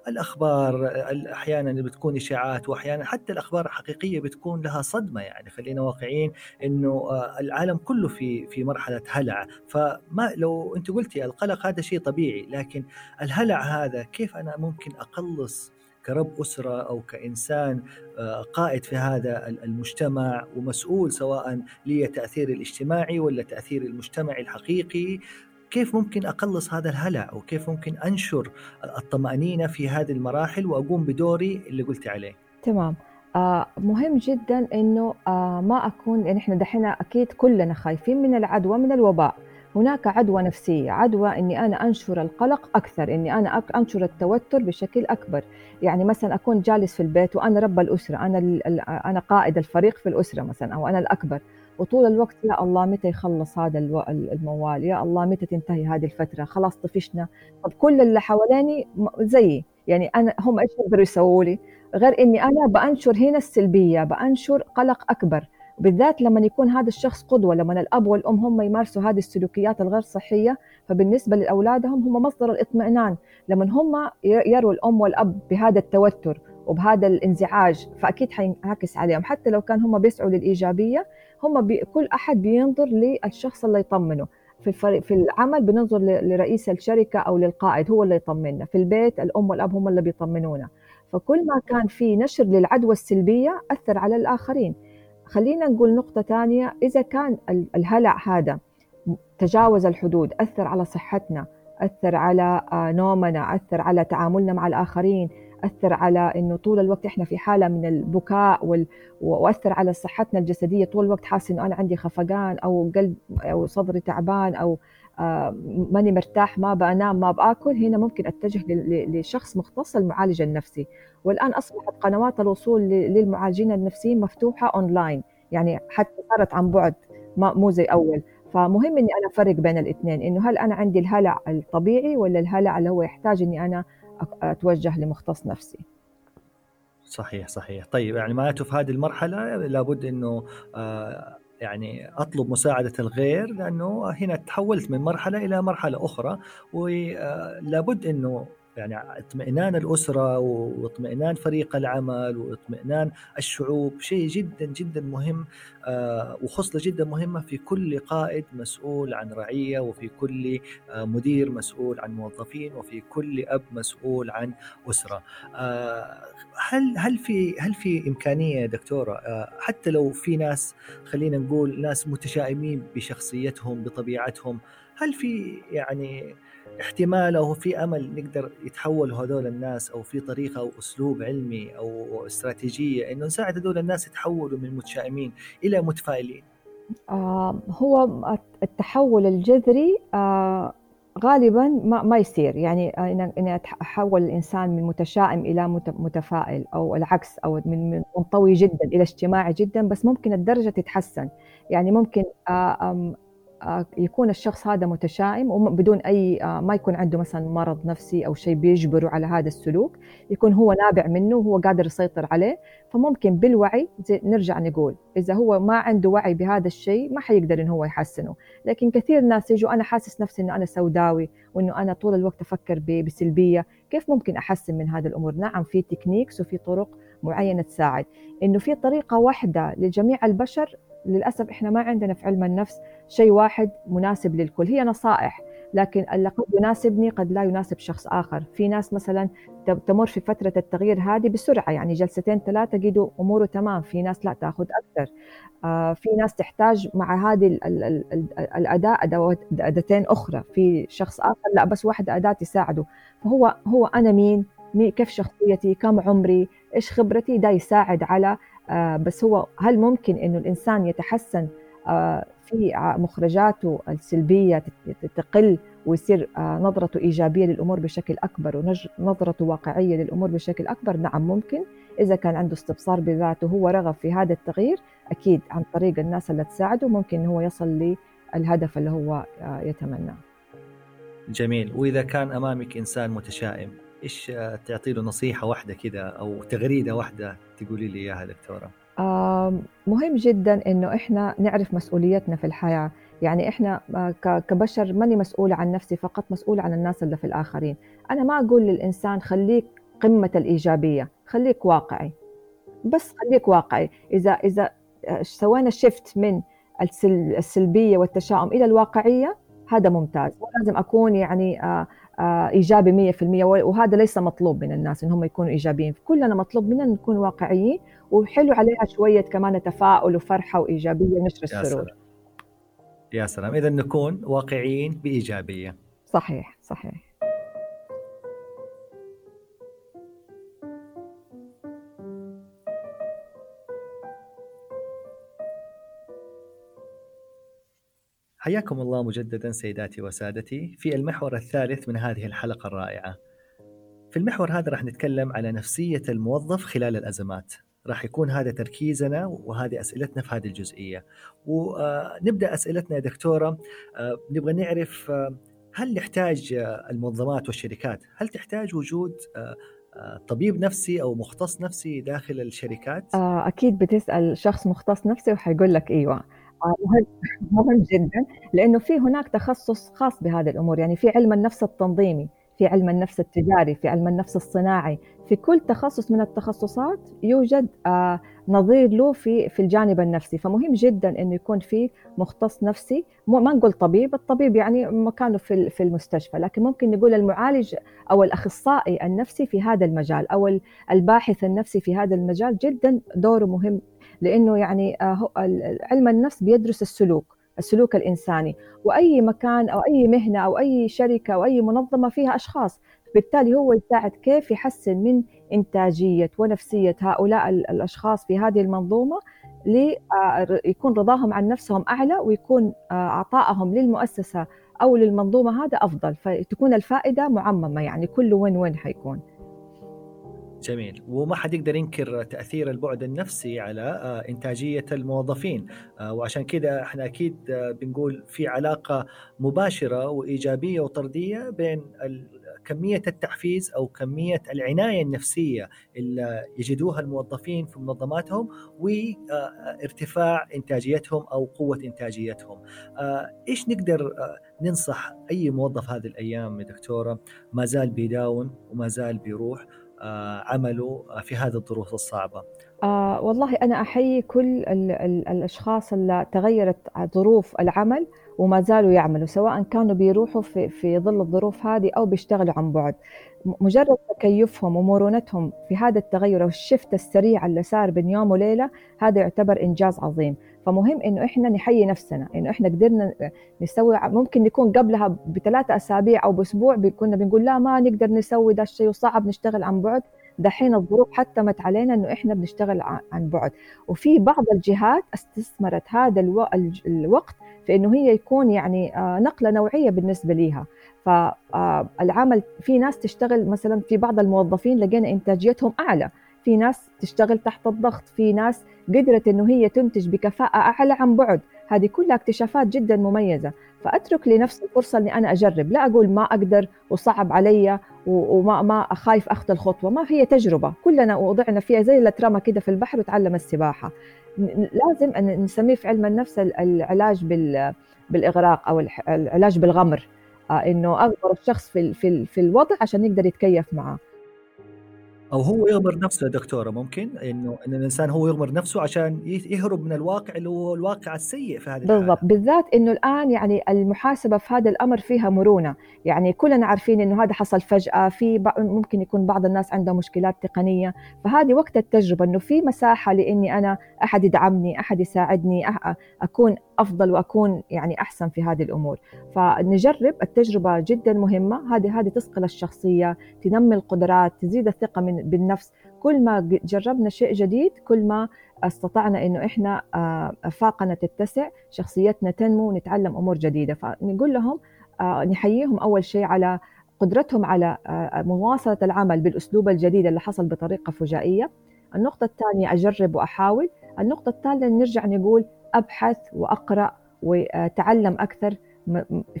الأخبار أحيانا بتكون إشاعات وأحيانا حتى الأخبار الحقيقية بتكون لها صدمة يعني. خلينا واقعيين إنه العالم كله في في مرحلة هلع. فما لو أنت قلتي القلق هذا شيء طبيعي لكن الهلع هذا كيف أنا ممكن أقلص كرب أسرة أو كإنسان قائد في هذا المجتمع ومسؤول سواء لي تأثير الاجتماعي ولا تأثير المجتمعي الحقيقي كيف ممكن أقلص هذا الهلع وكيف ممكن أنشر الطمأنينة في هذه المراحل وأقوم بدوري اللي قلت عليه؟ تمام. آه مهم جدا إنه آه ما أكون يعني إحنا دحين أكيد كلنا خايفين من العدوى من الوباء. هناك عدوى نفسية عدوى أني أنا أنشر القلق أكثر أني أنا أنشر التوتر بشكل أكبر. يعني مثلا أكون جالس في البيت وأنا رب الأسرة أنا أنا قائد الفريق في الأسرة مثلا أو أنا الأكبر. وطول الوقت يا الله متى يخلص هذا الموال؟ يا الله متى تنتهي هذه الفترة؟ خلاص طفشنا. طب كل اللي حواليني زيي. يعني أنا هم إيش يقدروا يسووا لي؟ غير إني أنا بأنشر هنا السلبية بأنشر قلق أكبر. بالذات لما يكون هذا الشخص قدوة لما الأب والأم هم يمارسوا هذه السلوكيات الغير صحية فبالنسبة لأولادهم هم مصدر الاطمئنان. لما هم يروا الأم والأب بهذا التوتر وبهذا الانزعاج فأكيد حينعكس عليهم. حتى لو كان هم بيسعوا للإيجابية هم بي كل أحد بينظر للشخص اللي يطمنه. في الفريق في العمل بننظر لرئيس الشركة أو للقائد هو اللي يطمنا في البيت الأم والأب هم اللي بيطمنونا. فكل ما كان في نشر للعدوى السلبية أثر على الآخرين. خلينا نقول نقطة ثانية إذا كان الهلع هذا تجاوز الحدود أثر على صحتنا أثر على آه، نومنا أثر على تعاملنا مع الآخرين أثر على أنه طول الوقت إحنا في حالة من البكاء وال... وأثر على صحتنا الجسدية. طول الوقت حاسس أنه أنا عندي خفقان أو قلب أو صدري تعبان أو آه، ماني مرتاح ما بنام ما بآكل. هنا ممكن أتجه لشخص مختص المعالج النفسي. والآن أصبحت قنوات الوصول للمعالجين النفسيين مفتوحة أونلاين. يعني حتى صارت عن بعد مو زي أول. فمهم إني أنا أفرق بين الاثنين. إنه هل أنا عندي الهلع الطبيعي ولا الهلع اللي هو يحتاج إني أنا أتوجه لمختص نفسي. صحيح صحيح. طيب يعني معناته في هذه المرحلة لابد إنه آه يعني أطلب مساعدة الغير لأنه هنا تحولت من مرحلة إلى مرحلة أخرى ولابد إنه يعني اطمئنان الأسرة واطمئنان فريق العمل واطمئنان الشعوب شيء جدا جدا مهم آه، وخصلة جدا مهمة في كل قائد مسؤول عن رعية وفي كل آه، مدير مسؤول عن موظفين وفي كل أب مسؤول عن أسرة. آه، هل هل في هل في إمكانية دكتورة حتى لو في ناس خلينا نقول ناس متشائمين بشخصيتهم بطبيعتهم هل في يعني احتمال أو في أمل نقدر يتحولوا هذول الناس أو في طريقة أو أسلوب علمي أو استراتيجية إنه نساعد هذول الناس يتحولوا من متشائمين إلى متفائلين؟ آه هو التحول الجذري آه غالبا ما, ما يصير يعني آه، إني أحول الإنسان من متشائم إلى متفائل أو العكس أو من منطوي جدا إلى اجتماعي جدا بس ممكن الدرجة تتحسن يعني ممكن آه، يكون الشخص هذا متشائم بدون أي آه، ما يكون عنده مثلا مرض نفسي أو شيء بيجبره على هذا السلوك يكون هو نابع منه وهو قادر يسيطر عليه. فممكن بالوعي نرجع نقول إذا هو ما عنده وعي بهذا الشيء ما حيقدر انه هو يحسنه. لكن كثير ناس يجوا أنا حاسس نفسي إنه أنا سوداوي وإنه أنا طول الوقت أفكر بسلبية. كيف ممكن أحسن من هذه الأمور؟ نعم في تكنيكس وفي طرق معينة تساعد. إنه في طريقة واحدة لجميع البشر للأسف إحنا ما عندنا في علم النفس شيء واحد مناسب للكل. هي نصائح لكن اللي قد يناسبني قد لا يناسب شخص آخر. في ناس مثلا تمر في فترة التغيير هذه بسرعة يعني جلستين ثلاثة قيدوا أموره تمام في ناس لا تأخذ أكثر. آه في ناس تحتاج مع هذه الأداء أداتين أخرى. في شخص آخر لا بس واحدة أداة تساعده فهو هو أنا مين؟ كيف شخصيتي؟ كم عمري؟ إيش خبرتي؟ ده يساعد على بس هو هل ممكن إنه الإنسان يتحسن آه، في مخرجاته السلبية تقل ويصير آه، نظرته إيجابية للأمور بشكل أكبر ونظرته واقعية للأمور بشكل أكبر؟ نعم ممكن. إذا كان عنده استبصار بذاته هو رغب في هذا التغيير أكيد عن طريق الناس اللي تساعده ممكن هو يصل للهدف اللي هو يتمناه. جميل. وإذا كان أمامك إنسان متشائم؟ إيش تعطي له نصيحة واحدة كذا أو تغريدة واحدة تقولي لي إياها دكتورة؟ مهم جدا إنه إحنا نعرف مسؤوليتنا في الحياة. يعني إحنا آه، كبشر ماني مسؤوله عن نفسي فقط مسؤوله عن الناس اللي في الآخرين. أنا ما أقول للإنسان خليك قمة الإيجابية خليك واقعي. بس خليك واقعي. إذا إذا آه، سوينا شيفت من السلبية والتشاؤم إلى الواقعية هذا ممتاز. لازم أكون يعني آه، إيجابي 100% وهذا ليس مطلوب من الناس انهم يكونوا إيجابيين. كلنا مطلوب منا نكون واقعيين. وحلو عليها شوية كمان تفاؤل وفرحة وإيجابية ونشر السرور. يا سلام. إذا نكون واقعيين بإيجابية. صحيح صحيح. حياكم الله مجددا سيداتي وسادتي في المحور الثالث من هذه الحلقة الرائعة. في المحور هذا راح نتكلم على نفسية الموظف خلال الأزمات. راح يكون هذا تركيزنا وهذه أسئلتنا في هذه الجزئية. ونبدأ أسئلتنا يا دكتورة نبغى نعرف هل يحتاج المنظمات والشركات هل تحتاج وجود طبيب نفسي أو مختص نفسي داخل الشركات؟ أكيد بتسأل شخص مختص نفسي وحيقول لك إيوه مهم مهم جدا لأنه في هناك تخصص خاص بهذه الأمور. يعني في علم النفس التنظيمي في علم النفس التجاري في علم النفس الصناعي في كل تخصص من التخصصات يوجد آه نظير له في في الجانب النفسي. فمهم جدا إنه يكون في مختص نفسي. ما نقول طبيب الطبيب يعني مكانه في في المستشفى. لكن ممكن نقول المعالج أو الأخصائي النفسي في هذا المجال أو الباحث النفسي في هذا المجال. جدا دوره مهم لأنه يعني آه، علم النفس بيدرس السلوك السلوك الإنساني. وأي مكان أو أي مهنة أو أي شركة أو أي منظمة فيها أشخاص بالتالي هو يساعد كيف يحسن من إنتاجية ونفسية هؤلاء الأشخاص في هذه المنظومة ليكون آه، رضاهم عن نفسهم أعلى ويكون آه، عطائهم للمؤسسة أو للمنظومة هذا أفضل فتكون الفائدة معممة يعني كله وين وين حيكون. جميل. وما حد يقدر ينكر تأثير البعد النفسي على آه، إنتاجية الموظفين. آه، وعشان كذا إحنا أكيد آه، بنقول في علاقة مباشرة وإيجابية وطردية بين كمية التحفيز أو كمية العناية النفسية اللي يجدوها الموظفين في منظماتهم وارتفاع إنتاجيتهم أو قوة إنتاجيتهم. إيش نقدر ننصح أي موظف هذه الأيام يا دكتورة؟ ما زال بيداوم وما زال بيروح. عمله في هذه الظروف الصعبة. آه والله أنا أحيي كل ال ال الأشخاص اللي تغيرت ظروف العمل وما زالوا يعملوا سواء كانوا بيروحوا في, في ظل الظروف هذه أو بيشتغلوا عن بعد. مجرد تكيفهم ومرونتهم في هذا التغير والشفت السريع اللي صار بين يوم وليلة هذا يعتبر إنجاز عظيم. فمهم إنه إحنا نحيي نفسنا إنه إحنا قدرنا نسوي ممكن نكون قبلها بثلاثة أسابيع أو بأسبوع كنا بنقول لا ما نقدر نسوي ده الشيء وصعب نشتغل عن بعد. دحين الظروف حتمت علينا إنه إحنا بنشتغل عن بعد. وفي بعض الجهات استثمرت هذا الوقت في إنه هي يكون يعني آه، نقلة نوعية بالنسبة ليها. فالعمل آه، في ناس تشتغل مثلا في بعض الموظفين لقينا إنتاجيتهم أعلى. في ناس تشتغل تحت الضغط في ناس قدرت إنه هي تنتج بكفاءة أعلى عن بعد. هذه كلها اكتشافات جدا مميزة. فأترك لنفسي فرصة إني أنا أجرب. لا أقول ما أقدر وصعب علي وما ما أخايف أخذ الخطوة. ما هي تجربة. كلنا وضعنا فيها زي اللي كده في البحر وتعلم السباحة. لازم أن نسميه في علم النفس العلاج بالإغراق أو العلاج بالغمر. آه، إنه أغمر الشخص في في في الوضع عشان يقدر يتكيف معه. أو هو يغمر نفسه دكتورة ممكن؟ إنه إن الإنسان هو يغمر نفسه عشان يهرب من الواقع اللي هو الواقع السيء في هذه بالضبط. بالذات إنه الآن يعني المحاسبة في هذا الأمر فيها مرونة. يعني كلنا عارفين إنه هذا حصل فجأة في ممكن يكون بعض الناس عنده مشكلات تقنية. فهذه وقت التجربة إنه في مساحة لإني أنا أحد يدعمني أحد يساعدني أكون أفضل وأكون يعني أحسن في هذه الأمور. فنجرب. التجربة جدا مهمة. هذه هذه تصقل الشخصية تنمي القدرات تزيد الثقة من بالنفس. كل ما جربنا شيء جديد كل ما استطعنا إنه إحنا افاقنا آه، تتسع شخصيتنا تنمو ونتعلم أمور جديدة. فنقول لهم آه، نحييهم أول شيء على قدرتهم على آه، مواصلة العمل بالأسلوب الجديد اللي حصل بطريقة فجائية. النقطة الثانية أجرب وأحاول. النقطة الثالثة نرجع نقول أبحث وأقرأ وأتعلم أكثر.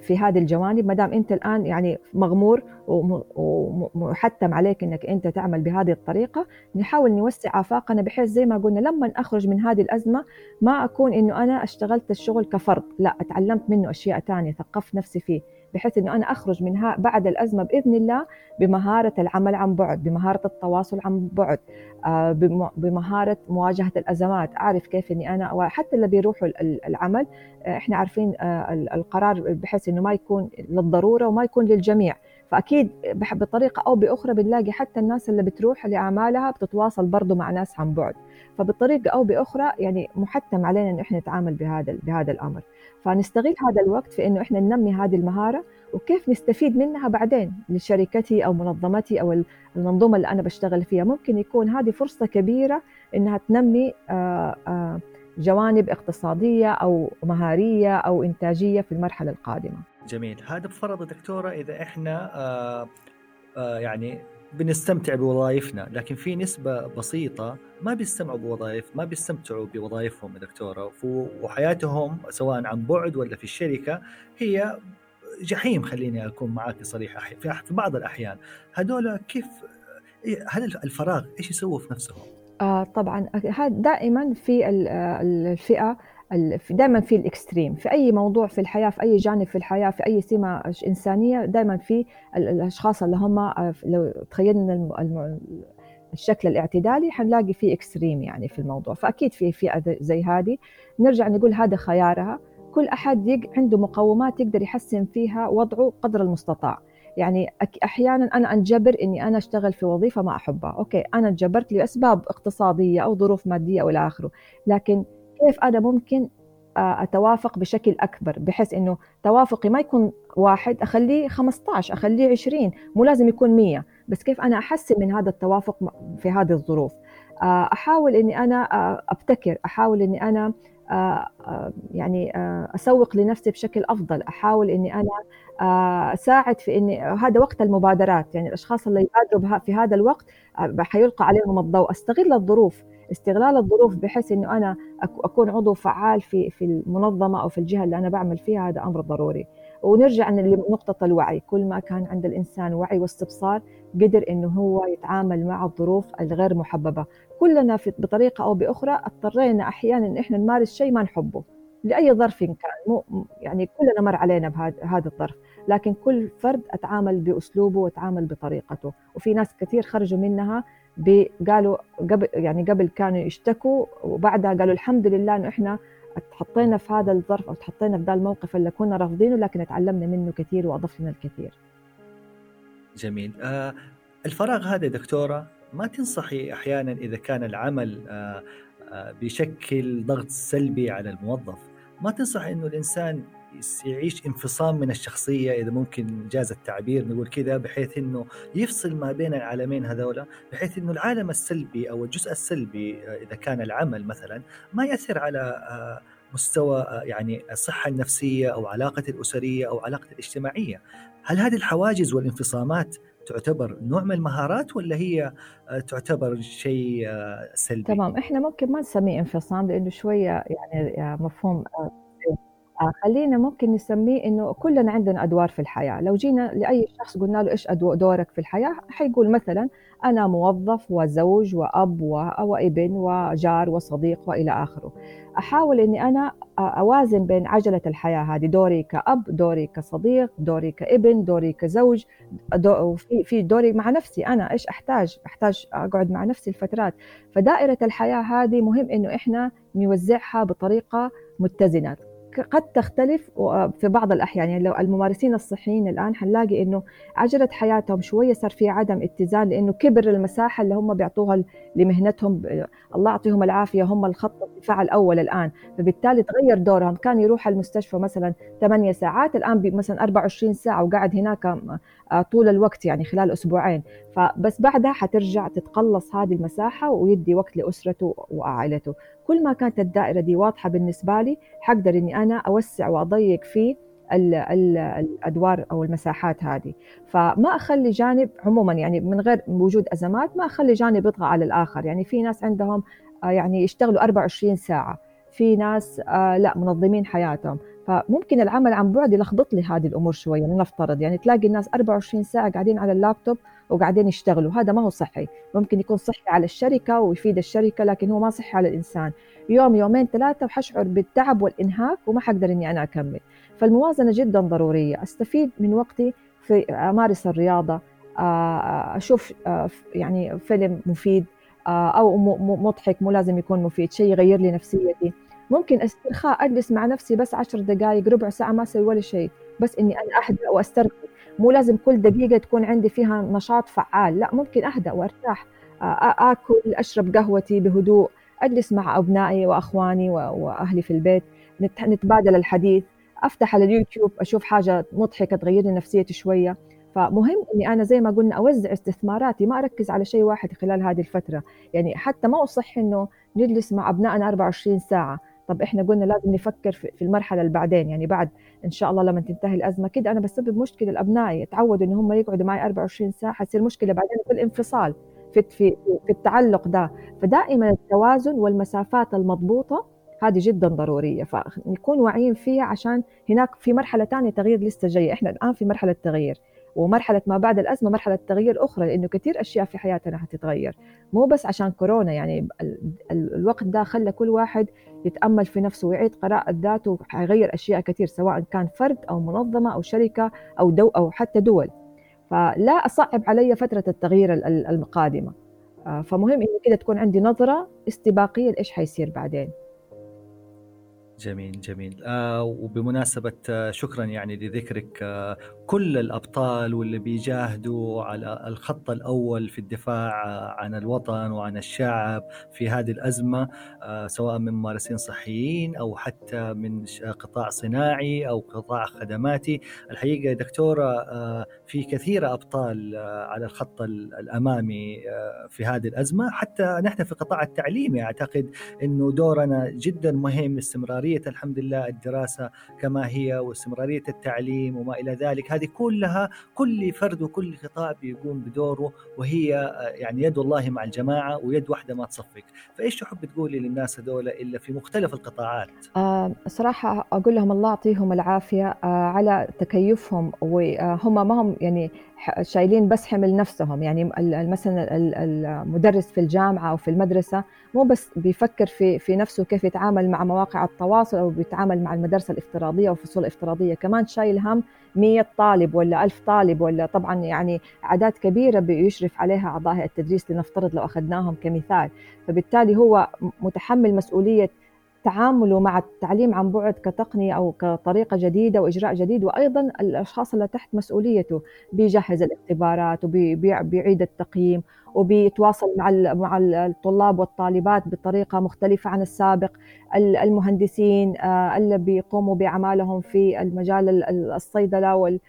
في هذه الجوانب ما دام أنت الآن يعني مغمور ومحتم عليك إنك أنت تعمل بهذه الطريقة نحاول نوسع آفاقنا بحيث زي ما قلنا لما أخرج من هذه الأزمة ما أكون إنه أنا اشتغلت الشغل كفرد لا أتعلمت منه أشياء ثانية ثقفت نفسي فيه. بحيث إنه أنا أخرج منها بعد الأزمة بإذن الله بمهارة العمل عن بعد، بمهارة التواصل عن بعد، آه، بمهارة مواجهة الأزمات، أعرف كيف إني أنا وحتى اللي بيروحوا العمل آه، إحنا عارفين آه، القرار بحيث إنه ما يكون للضرورة وما يكون للجميع، فأكيد بطريقة أو بأخرى بنلاقي حتى الناس اللي بتروح لأعمالها بتتواصل برضه مع ناس عن بعد. فبطريقه أو بأخرى يعني محتم علينا إنه إحنا نتعامل بهذا بهذا الأمر. فنستغل هذا الوقت في إنه إحنا ننمي هذه المهارة وكيف نستفيد منها بعدين لشركتي أو منظمتي أو المنظومة اللي أنا بشتغل فيها. ممكن يكون هذه فرصة كبيرة إنها تنمي آه، آه، جوانب اقتصادية أو مهارية أو إنتاجية في المرحلة القادمة. جميل، هذا بفرض دكتورة إذا إحنا آه يعني بنستمتع بوظائفنا لكن في نسبة بسيطة ما بيستمعوا بوظائف ما بيستمتعوا بوظائفهم يا دكتورة. وحياتهم سواء عن بعد ولا في الشركة هي جحيم خليني أكون معك صريح في بعض الأحيان. هذول كيف هل الفراغ إيش يسووا في نفسهم؟ آه طبعا. هذا دائما في الفئة دائما في ال extreme في أي موضوع في الحياة في أي جانب في الحياة في أي سمة إنسانية دائما في الأشخاص اللي هم آه، لو تخيلنا الشكل الاعتدالي حنلاقي في extreme يعني في الموضوع. فأكيد في فئة زي هذه. نرجع نقول هذا خيارها. كل أحد عنده مقومات يقدر يحسن فيها وضعه قدر المستطاع. يعني أحيانا أنا أنجبر إني أنا أشتغل في وظيفة ما أحبها. okay أنا انجبرت لأسباب اقتصادية أو ظروف مادية أو إلى آخره. لكن كيف أنا ممكن أتوافق بشكل أكبر؟ بحيث إنه توافقي ما يكون واحد أخليه 15 أخليه 20 مو لازم يكون 100 بس كيف أنا أحسن من هذا التوافق في هذه الظروف؟ أحاول إني أنا أبتكر أحاول إني أنا يعني أسوق لنفسي بشكل أفضل. أحاول إني أنا أساعد في إني هذا وقت المبادرات. يعني الأشخاص اللي يبادروا في هذا الوقت حيلقى عليهم الضوء. أستغل الظروف. استغلال الظروف بحيث إنه أنا أكون عضو فعال في في المنظمة أو في الجهة اللي أنا بعمل فيها هذا أمر ضروري. ونرجع لنقطه الوعي. كل ما كان عند الإنسان وعي واستبصار قدر إنه هو يتعامل مع الظروف الغير محببة. كلنا في بطريقة أو بأخرى اضطرينا أحيانا إن إحنا نمارس شيء ما نحبه. لأي ظرف كان. مو يعني كلنا مر علينا بهذا الظرف. لكن كل فرد أتعامل بأسلوبه وأتعامل بطريقته. وفي ناس كثير خرجوا منها قالوا قبل يعني قبل كانوا يشتكوا وبعدها قالوا الحمد لله إنه إحنا تحطينا في هذا الظرف أو تحطينا في ذا الموقف اللي كنا رافضينه لكن تعلمنا منه كثير واضاف لنا الكثير. جميل. آه الفراغ هذا دكتورة ما تنصحي أحيانا إذا كان العمل آه آه بيشكل ضغط سلبي على الموظف، ما تنصح إنه الإنسان يعيش انفصام من الشخصية إذا ممكن جاز التعبير نقول كذا بحيث إنه يفصل ما بين العالمين هذولا بحيث إنه العالم السلبي أو الجزء السلبي آه، إذا كان العمل مثلا ما يأثر على آه، مستوى آه، يعني الصحة النفسية أو علاقة الأسرية أو علاقة الاجتماعية هل هذه الحواجز والانفصامات تعتبر نوع من المهارات ولا هي تعتبر شيء سلبي؟ تمام إحنا ممكن ما نسميه انفصام لأنه شوية يعني مفهوم آه، خلينا ممكن نسميه إنه كلنا عندنا أدوار في الحياة، لو جينا لأي شخص قلنا له إيش دورك في الحياة؟ حيقول مثلا أنا موظف وزوج وأب وابن وجار وصديق وإلى آخره. أحاول إني أنا أوازن بين عجلة الحياة هذه دوري كأب، دوري كصديق، دوري كابن، دوري كزوج، وفي في دوري مع نفسي أنا إيش أحتاج؟ أحتاج أقعد مع نفسي الفترات، فدائرة الحياة هذه مهم إنه إحنا نوزعها بطريقة متزنة قد تختلف في بعض الأحيان. يعني لو الممارسين الصحيين الآن حنلاقي إنه عجلة حياتهم شوية صار في عدم اتزان لأنه كبر المساحة اللي هم بيعطوها لمهنتهم. الله يعطيهم العافية هم الخط الدفاع الأول الآن. فبالتالي تغير دورهم. كان يروح المستشفى مثلا 8 ساعات الآن مثلا 24 ساعة وقاعد هناك آه، طول الوقت يعني خلال أسبوعين. فبس بعدها حترجع تتقلص هذه المساحة ويدي وقت لأسرته وعائلته. كل ما كانت الدائرة دي واضحة بالنسبة لي حقدر إني أنا أوسع وأضيق في الأدوار أو المساحات هذه. فما أخلي جانب عموما يعني من غير وجود أزمات ما أخلي جانب يطغى على الآخر. يعني في ناس عندهم آه، يعني يشتغلوا 24 ساعة. في ناس آه، لا منظمين حياتهم. فممكن العمل عن بعد يلخبط لي هذه الأمور شوية لنفترض يعني تلاقي الناس 24 ساعة قاعدين على اللابتوب وقاعدين يشتغلوا. هذا ما هو صحي. ممكن يكون صحي على الشركة ويفيد الشركة لكن هو ما صحي على الإنسان. يوم يومين ثلاثة وحشعر بالتعب والإنهاك وما حقدر إني أنا أكمل. فالموازنة جدا ضرورية. أستفيد من وقتي في أمارس الرياضة آه، أشوف آه، يعني فيلم مفيد آه، أو مضحك مو لازم يكون مفيد شيء يغير لي نفسيتي. ممكن استرخاء أجلس مع نفسي بس عشر دقائق ربع ساعة ما أسوي ولا شيء بس إني أنا أهدأ وأسترخي. مو لازم كل دقيقة تكون عندي فيها نشاط فعال لا ممكن أهدأ وأرتاح آكل أشرب قهوتي بهدوء أجلس مع أبنائي وأخواني وأهلي في البيت نتبادل الحديث. أفتح على اليوتيوب أشوف حاجة مضحكة تغير لي نفسيتي شوية. فمهم إني أنا زي ما قلنا أوزع استثماراتي ما أركز على شيء واحد خلال هذه الفترة. يعني حتى ما أصح إنه نجلس مع أبنائنا 24 ساعة. طب إحنا قلنا لازم نفكر في المرحلة اللي بعدين يعني بعد إن شاء الله لما تنتهي الأزمة كده. أنا بسبب مشكلة لابنائي يتعودوا إن هم يقعدوا معي 24 ساعة حتصير مشكلة بعدين في الانفصال في في في التعلق ده. فدائما التوازن والمسافات المضبوطة هذه جدا ضرورية فنكون واعيين فيها عشان هناك في مرحلة ثانية تغيير لسه جاية. إحنا الآن في مرحلة تغيير ومرحلة ما بعد الأزمة مرحلة تغيير أخرى لأنه كثير أشياء في حياتنا حتتغير. مو بس عشان كورونا يعني الوقت ده خلى كل واحد يتأمل في نفسه ويعيد قراءة ذاته حيغير أشياء كثير سواء كان فرد أو منظمة أو شركة أو دو أو حتى دول. فلا أصعب علي فترة التغيير القادمه آه، فمهم إنه كده تكون عندي نظرة استباقية لإيش حيصير بعدين. جميل جميل. آه وبمناسبة آه شكرا يعني لذكرك آه كل الأبطال واللي بيجاهدوا على الخط الأول في الدفاع آه عن الوطن وعن الشعب في هذه الأزمة آه سواء من ممارسين صحيين أو حتى من قطاع صناعي أو قطاع خدماتي. الحقيقة دكتورة آه في كثير أبطال آه على الخط الأمامي آه في هذه الأزمة. حتى نحن في قطاع التعليمي أعتقد أنه دورنا جدا مهم استمرارية استمرارية الحمد لله الدراسة كما هي واستمرارية التعليم وما إلى ذلك. هذه كلها كل فرد وكل قطاع بيقوم بدوره وهي يعني يد الله مع الجماعة ويد واحدة ما تصفق. فإيش تحب تقولي للناس هذول إلا في مختلف القطاعات؟ آه صراحة أقول لهم الله يعطيهم العافية آه على تكيفهم وهم ما هم يعني شايلين بس حمل نفسهم. يعني مثلا المدرس في الجامعة أو في المدرسة مو بس بيفكر في في نفسه كيف يتعامل مع مواقع التواصل أو بيتعامل مع المدرسة الافتراضية والفصول الافتراضيه كمان شايل هم 100 طالب ولا 1000 طالب ولا طبعا يعني أعداد كبيرة بيشرف عليها أعضاء التدريس لنفترض لو أخذناهم كمثال. فبالتالي هو متحمل مسؤولية تعامله مع التعليم عن بعد كتقنية أو كطريقة جديدة وإجراء جديد وأيضا الأشخاص اللي تحت مسؤوليته بيجهز الاختبارات وبيعيد التقييم وبيتواصل مع مع الطلاب والطالبات بطريقة مختلفة عن السابق. المهندسين آه، اللي بيقوموا بأعمالهم في المجال الصيدلة وال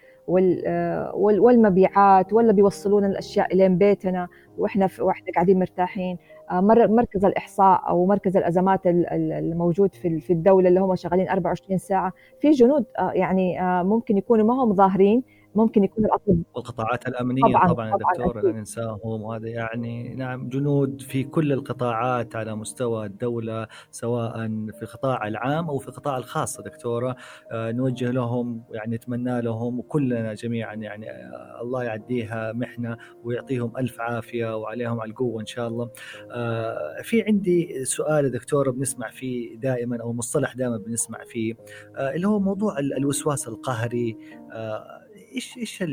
والمبيعات ولا بيوصلون الأشياء إلين بيتنا. وإحنا وإحنا قاعدين مرتاحين. آه، مركز الإحصاء أو مركز الأزمات الموجود في في الدولة اللي هم شغالين 24 ساعة. في جنود آه، يعني آه، ممكن يكونوا ما هم ظاهرين ممكن يكون الاطباء والقطاعات الأمنية طبعا, طبعا, طبعاً دكتور لا ننساهم وهذا يعني نعم جنود في كل القطاعات على مستوى الدولة سواء في القطاع العام أو في القطاع الخاص دكتورة. آه نوجه لهم يعني نتمنى لهم وكلنا جميعا يعني آه الله يعديها محنة ويعطيهم ألف عافية وعليهم على القوة إن شاء الله. آه في عندي سؤال دكتورة بنسمع فيه دائما أو مصطلح دائما بنسمع فيه اللي هو موضوع الوسواس القهري. إيش إيش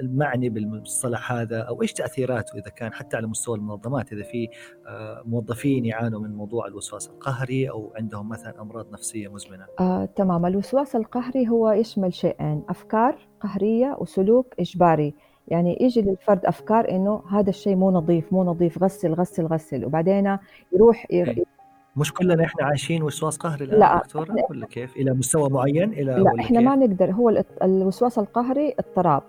المعني بالمصطلح هذا؟ أو إيش تأثيراته إذا كان حتى على مستوى المنظمات؟ إذا في آه، موظفين يعانوا من موضوع الوسواس القهري أو عندهم مثلا أمراض نفسية مزمنة. آه، تمام. الوسواس القهري هو يشمل شيئين أفكار قهرية وسلوك إجباري. يعني يجي للفرد أفكار إنه هذا الشيء مو نظيف مو نظيف غسل غسل غسل. وبعدين يروح مش كلنا إحنا عايشين وسواس قهري الآن لا دكتورة ولا كيف؟ إلى مستوى معين إلى لا إحنا كيف؟ ما نقدر هو الوسواس القهري اضطراب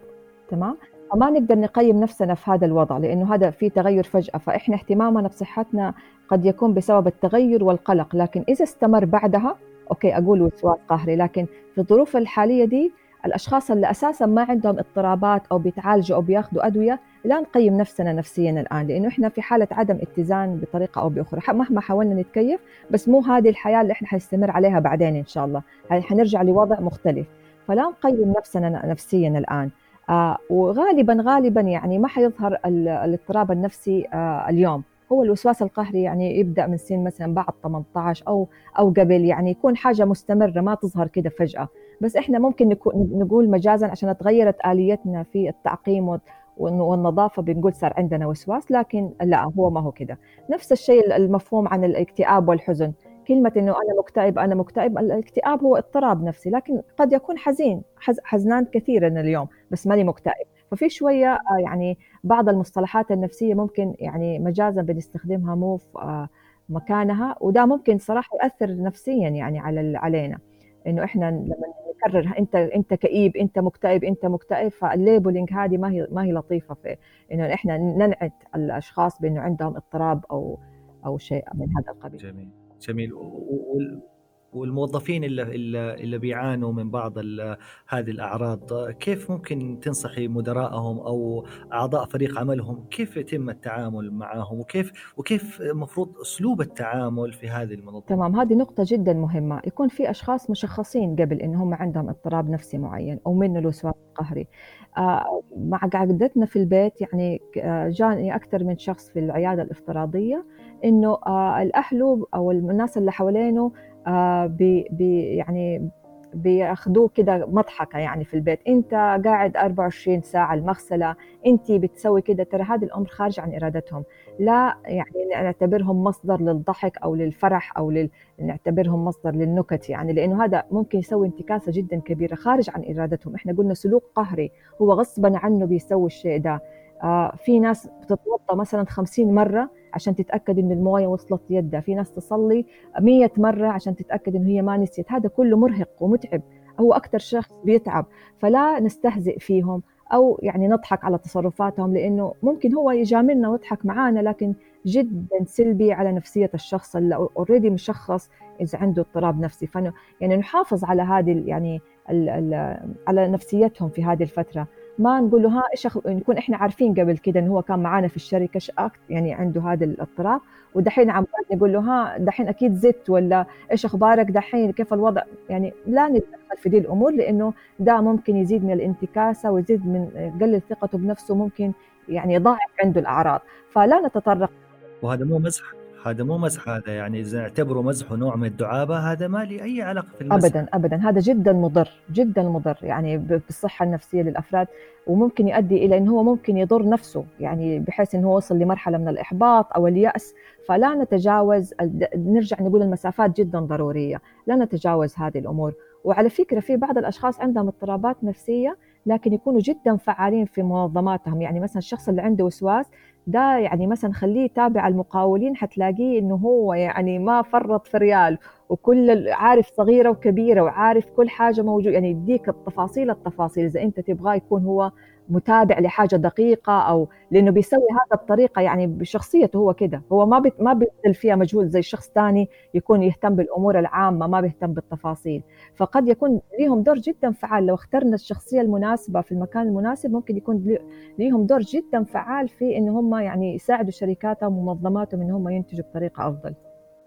تمام؟ فما نقدر نقيم نفسنا في هذا الوضع لأنه هذا في تغير فجأة فإحنا اهتمامنا بصحتنا قد يكون بسبب التغير والقلق لكن إذا استمر بعدها أوكي أقول وسواس قهري لكن في الظروف الحالية دي الأشخاص اللي أساسا ما عندهم اضطرابات أو بيتعالجوا أو بياخذوا أدوية لا نقيم نفسنا نفسيا الآن لأنه إحنا في حالة عدم اتزان بطريقة أو بأخرى. مهما حاولنا نتكيف بس مو هذه الحياة اللي إحنا حنستمر عليها بعدين إن شاء الله. حنرجع لوضع مختلف. فلا نقيم نفسنا نفسيا الآن. آه وغالبا غالبا يعني ما حيظهر الاضطراب النفسي آه اليوم. هو الوسواس القهري يعني يبدأ من سن مثلا بعد 18 أو أو قبل يعني يكون حاجة مستمرة ما تظهر كده فجأة. بس إحنا ممكن نقول مجازا عشان تغيرت آليتنا في التعقيم والنظافة بنقول صار عندنا وسواس لكن لا هو ما هو كده. نفس الشيء المفهوم عن الاكتئاب والحزن. كلمة إنه أنا مكتئب أنا مكتئب الاكتئاب هو اضطراب نفسي لكن قد يكون حزين حزنان كثيرا اليوم بس ماني مكتئب. ففي شوية آه، يعني بعض المصطلحات النفسية ممكن يعني مجازا بنستخدمها مو في آه، مكانها وده ممكن صراحة يؤثر نفسيا يعني على علينا. إنه إحنا لما نكرر انت انت كئيب انت مكتئب انت مكتئب فالليبلينج هذه ما هي ما هي لطيفة في إنه إحنا ننعت الأشخاص بإنه عندهم اضطراب أو أو شيء من هذا القبيل. جميل. جميل. والموظفين اللي اللي بيعانوا من بعض هذه الأعراض كيف ممكن تنصحي مدراءهم أو أعضاء فريق عملهم؟ كيف يتم التعامل معهم؟ وكيف وكيف المفروض أسلوب التعامل في هذه المنظمة؟ تمام هذه نقطة جدا مهمة. يكون في أشخاص مشخصين قبل إن هم عندهم اضطراب نفسي معين أو منه الوسواس القهري. آه، مع قعدتنا في البيت يعني آه، جاني أكثر من شخص في العيادة الافتراضية إنه آه، الاهله أو الناس اللي حوالينه بي بي يعني بياخذوه كده مضحكة يعني في البيت. انت قاعد 24 ساعة المغسلة انت بتسوي كده ترى هذه الأمر خارج عن إرادتهم. لا يعني نعتبرهم مصدر للضحك أو للفرح أو لل... نعتبرهم مصدر للنكت يعني لأنه هذا ممكن يسوي انتكاسة جدا كبيرة خارج عن إرادتهم. إحنا قلنا سلوك قهري هو غصبا عنه بيسوي الشيء ده. آه في ناس بتتوضا مثلا 50 مرة عشان تتأكد إن الموية وصلت يدها. في ناس تصلي 100 مرة عشان تتأكد إنه هي ما نسيت. هذا كله مرهق ومتعب. هو أكثر شخص بيتعب. فلا نستهزئ فيهم أو يعني نضحك على تصرفاتهم لإنه ممكن هو يجاملنا ويضحك معانا لكن جدا سلبي على نفسية الشخص اللي اوريدي مشخص إذا عنده اضطراب نفسي. فانه يعني نحافظ على هذه يعني ال ال على نفسيتهم في هذه الفترة. ما نقول له ها إيش نكون إحنا عارفين قبل كده إنه هو كان معانا في الشركة يعني عنده هذا الاضطراب. ودحين عم نقول له ها دحين أكيد زدت ولا إيش أخبارك؟ دحين كيف الوضع؟ يعني لا نتدخل في دي الأمور لأنه ده ممكن يزيد من الانتكاسة ويزيد من يقلل ثقته بنفسه ممكن يعني يضاعف عنده الأعراض. فلا نتطرق. وهذا مو مزح. هذا مو مزح هذا يعني إذا نعتبره مزح ونوع من الدعابة هذا ما لي أي علاقة في المزح. ابدا ابدا. هذا جدا مضر جدا مضر يعني بالصحة النفسية للأفراد وممكن يؤدي إلى انه هو ممكن يضر نفسه يعني بحيث انه هو وصل لمرحلة من الإحباط أو اليأس. فلا نتجاوز نرجع نقول المسافات جدا ضرورية. لا نتجاوز هذه الأمور. وعلى فكرة في بعض الأشخاص عندهم اضطرابات نفسية لكن يكونوا جدا فعالين في منظماتهم. يعني مثلا الشخص اللي عنده وسواس ده يعني مثلا خليه يتابع المقاولين حتلاقيه إنه هو يعني ما فرط في ريال وكل عارف صغيرة وكبيرة وعارف كل حاجة موجوده يعني يديك التفاصيل التفاصيل. إذا أنت تبغاه يكون هو متابع لحاجة دقيقة أو لأنه بيسوي هذا بطريقة يعني بشخصيته هو كده. هو ما بي ما بيبذل فيها مجهود زي شخص ثاني يكون يهتم بالأمور العامة ما بيهتم بالتفاصيل. فقد يكون ليهم دور جدا فعال. لو اخترنا الشخصية المناسبة في المكان المناسب ممكن يكون ليهم دور جدا فعال في إن هم يعني يساعدوا شركاتهم ومنظماتهم إن هم ينتجوا بطريقة أفضل.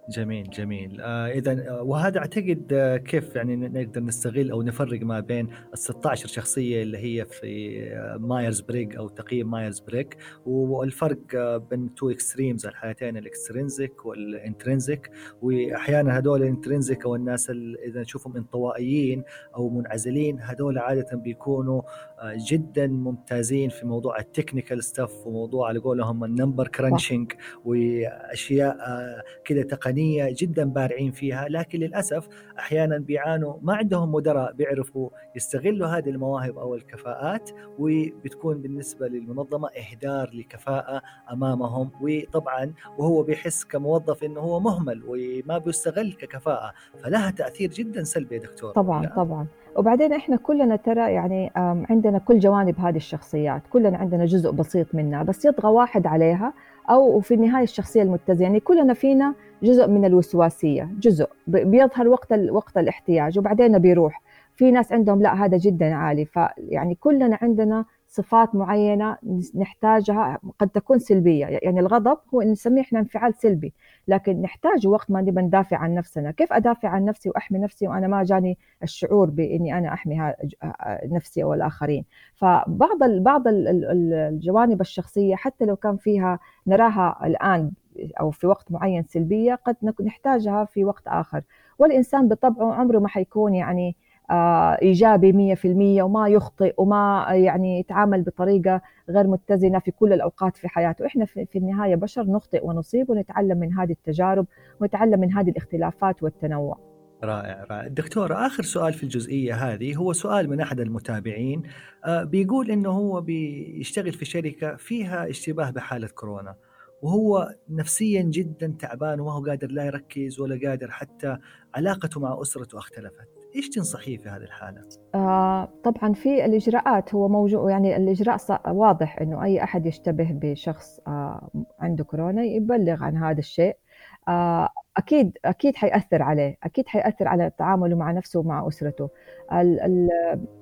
جميل جميل. آه إذا آه، وهذا أعتقد آه كيف يعني نقدر نستغل أو نفرق ما بين ال 16 شخصية اللي هي في آه Myers Briggs أو تقييم Myers Briggs والفرق آه بين two extremes الحالتين ال extrinsic وال intrinsic وأحيانا هذول ال intrinsic أو الناس اللي إذا نشوفهم انطوائيين أو منعزلين هذول عادة بيكونوا آه جدا ممتازين في موضوع ال technical stuff وموضوع على قولهم ال number crunching وأشياء آه كذا تقنية تقنية جدا بارعين فيها لكن للأسف أحيانا بيعانوا ما عندهم مدراء بيعرفوا يستغلوا هذه المواهب أو الكفاءات وبتكون بالنسبة للمنظمة إهدار لكفاءة أمامهم وطبعا وهو بيحس كموظف إنه هو مهمل وما بيستغل ككفاءة فلها تأثير جدا سلبي يا دكتور طبعا لا. طبعا وبعدين إحنا كلنا ترى يعني عندنا كل جوانب هذه الشخصيات كلنا عندنا جزء بسيط منها بس يطغى واحد عليها أو في النهاية الشخصية المتزنة يعني كلنا فينا جزء من الوسواسية جزء. بيظهر وقت وقت الاحتياج وبعدين بيروح. في ناس عندهم لا هذا جدا عالي. فيعني كلنا عندنا صفات معينة نحتاجها قد تكون سلبية. يعني الغضب هو نسميه إحنا انفعال سلبي. لكن نحتاجه وقت ما نبى ندافع عن نفسنا. كيف أدافع عن نفسي وأحمي نفسي؟ وأنا ما جاني الشعور بإني أنا أحمي نفسي أو الآخرين. فبعض بعض الجوانب الشخصية حتى لو كان فيها نراها الآن أو في وقت معين سلبية قد نحتاجها في وقت آخر. والإنسان بطبعه عمره ما حيكون يعني آه، إيجابي 100% وما يخطئ وما يعني يتعامل بطريقة غير متزنة في كل الأوقات في حياته، إحنا في النهاية بشر نخطئ ونصيب ونتعلم من هذه التجارب ونتعلم من هذه الاختلافات والتنوع. رائع رائع. دكتور آخر سؤال في الجزئية هذه هو سؤال من أحد المتابعين آه، بيقول إنه هو بيشتغل في شركة فيها اشتباه بحالة كورونا. وهو نفسيا جدا تعبان وما هو قادر لا يركز ولا قادر حتى علاقته مع أسرته اختلفت. إيش تنصحيه في هذه الحالة؟ آه طبعا في الإجراءات هو موجود يعني الإجراء واضح إنه أي أحد يشتبه بشخص آه عنده كورونا يبلغ عن هذا الشيء. آه أكيد أكيد حيأثر عليه أكيد حيأثر على تعامله مع نفسه ومع أسرته. ال ال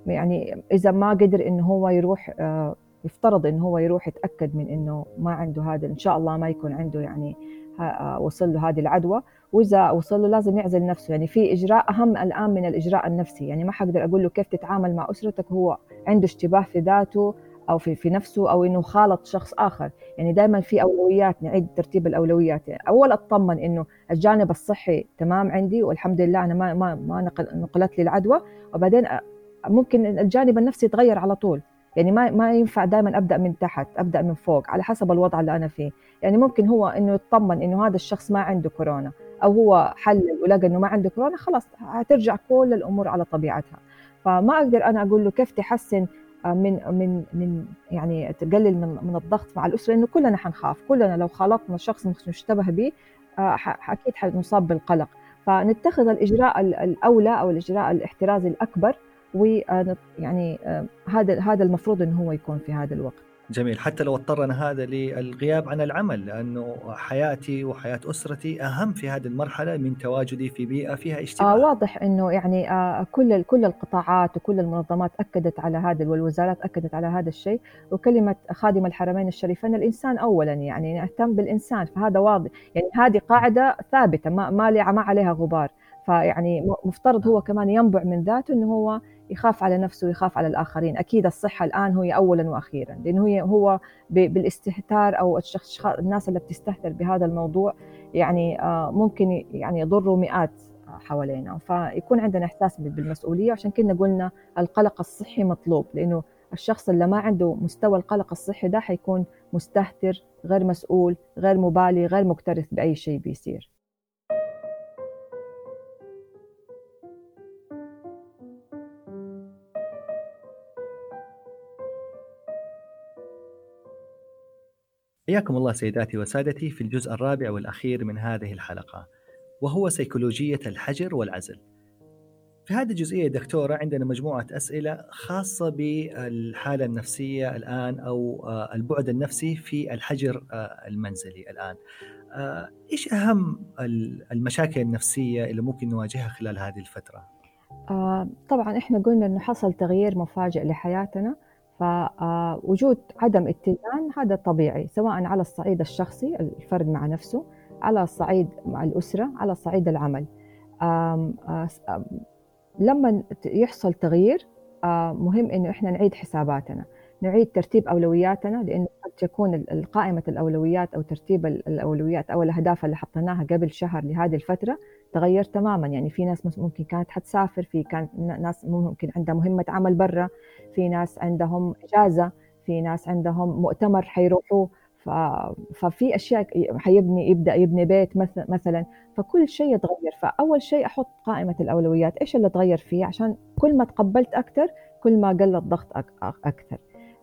يعني إذا ما قدر إنه هو يروح آه يفترض انه هو يروح يتأكد من إنه ما عنده هذا إن شاء الله ما يكون عنده يعني آه، وصل له هذه العدوى. وإذا وصل له لازم يعزل نفسه. يعني في إجراء أهم الآن من الإجراء النفسي. يعني ما حقدر أقول له كيف تتعامل مع أسرتك هو عنده اشتباه في ذاته أو في في نفسه أو إنه خالط شخص آخر. يعني دائما في أولويات نعيد ترتيب الأولويات. يعني أول أطمن إنه الجانب الصحي تمام عندي والحمد لله أنا ما ما ما نقلت لي العدوى. وبعدين ممكن الجانب النفسي يتغير على طول. يعني ما ما ينفع دائما أبدأ من تحت أبدأ من فوق على حسب الوضع اللي أنا فيه. يعني ممكن هو إنه يطمن إنه هذا الشخص ما عنده كورونا أو هو حلل ولقى إنه ما عنده كورونا خلاص هترجع كل الأمور على طبيعتها. فما أقدر أنا أقول له كيف تحسن آه، من من من يعني تقلل من من الضغط مع الأسرة انه كلنا حنخاف. كلنا لو خالطنا شخص مشتبه به آه، أكيد حنصاب بالقلق. فنتخذ الإجراء الأولى أو الإجراء الاحترازي الأكبر ويعني آه، هذا هذا المفروض إنه هو يكون في هذا الوقت. جميل. حتى لو اضطرنا هذا للغياب عن العمل لأنه حياتي وحياة أسرتي أهم في هذه المرحلة من تواجدي في بيئة فيها اشتباه. آه واضح إنه يعني آه كل كل القطاعات وكل المنظمات أكدت على هذا والوزارات أكدت على هذا الشيء. وكلمة خادم الحرمين الشريفين الإنسان اولا يعني نهتم بالإنسان. فهذا واضح. يعني هذه قاعدة ثابتة ما ما عليها غبار. فيعني مفترض هو كمان ينبع من ذاته إنه هو يخاف على نفسه ويخاف على الآخرين. أكيد الصحة الآن هي أولا وأخيرا لأنه هو بالاستهتار أو الناس اللي بتستهتر بهذا الموضوع يعني آه، ممكن يعني يضروا مئات حوالينا. فيكون عندنا إحساس بالمسؤولية. عشان كنا قلنا القلق الصحي مطلوب لأنه الشخص اللي ما عنده مستوى القلق الصحي ده حيكون مستهتر غير مسؤول غير مبالي غير مكترث بأي شيء بيصير. حياكم الله سيداتي وسادتي في الجزء الرابع والأخير من هذه الحلقة وهو سيكولوجية الحجر والعزل. في هذه الجزئية دكتورة عندنا مجموعة أسئلة خاصة بالحالة النفسية الآن أو آه، البعد النفسي في الحجر آه، المنزلي الآن. آه، إيش أهم المشاكل النفسية اللي ممكن نواجهها خلال هذه الفترة؟ طبعا إحنا قلنا أنه حصل تغيير مفاجئ لحياتنا. فوجود عدم اتزان هذا طبيعي سواء على الصعيد الشخصي الفرد مع نفسه على الصعيد مع الأسرة على صعيد العمل. لما يحصل تغيير مهم إنه إحنا نعيد حساباتنا نعيد ترتيب أولوياتنا لأنه قد تكون قائمة الأولويات أو ترتيب الأولويات أو الأهداف اللي حطيناها قبل شهر لهذه الفترة تغير تماما. يعني في ناس ممكن كانت حتسافر في كان ناس ممكن عندها مهمة عمل برا في ناس عندهم إجازة في ناس عندهم مؤتمر حيروحوا ففي أشياء حيبني يبدأ يبني بيت مثلا. فكل شيء يتغير. فأول شيء أحط قائمة الأولويات. إيش اللي تغير فيه؟ عشان كل ما تقبلت أكثر كل ما قل الضغط أكثر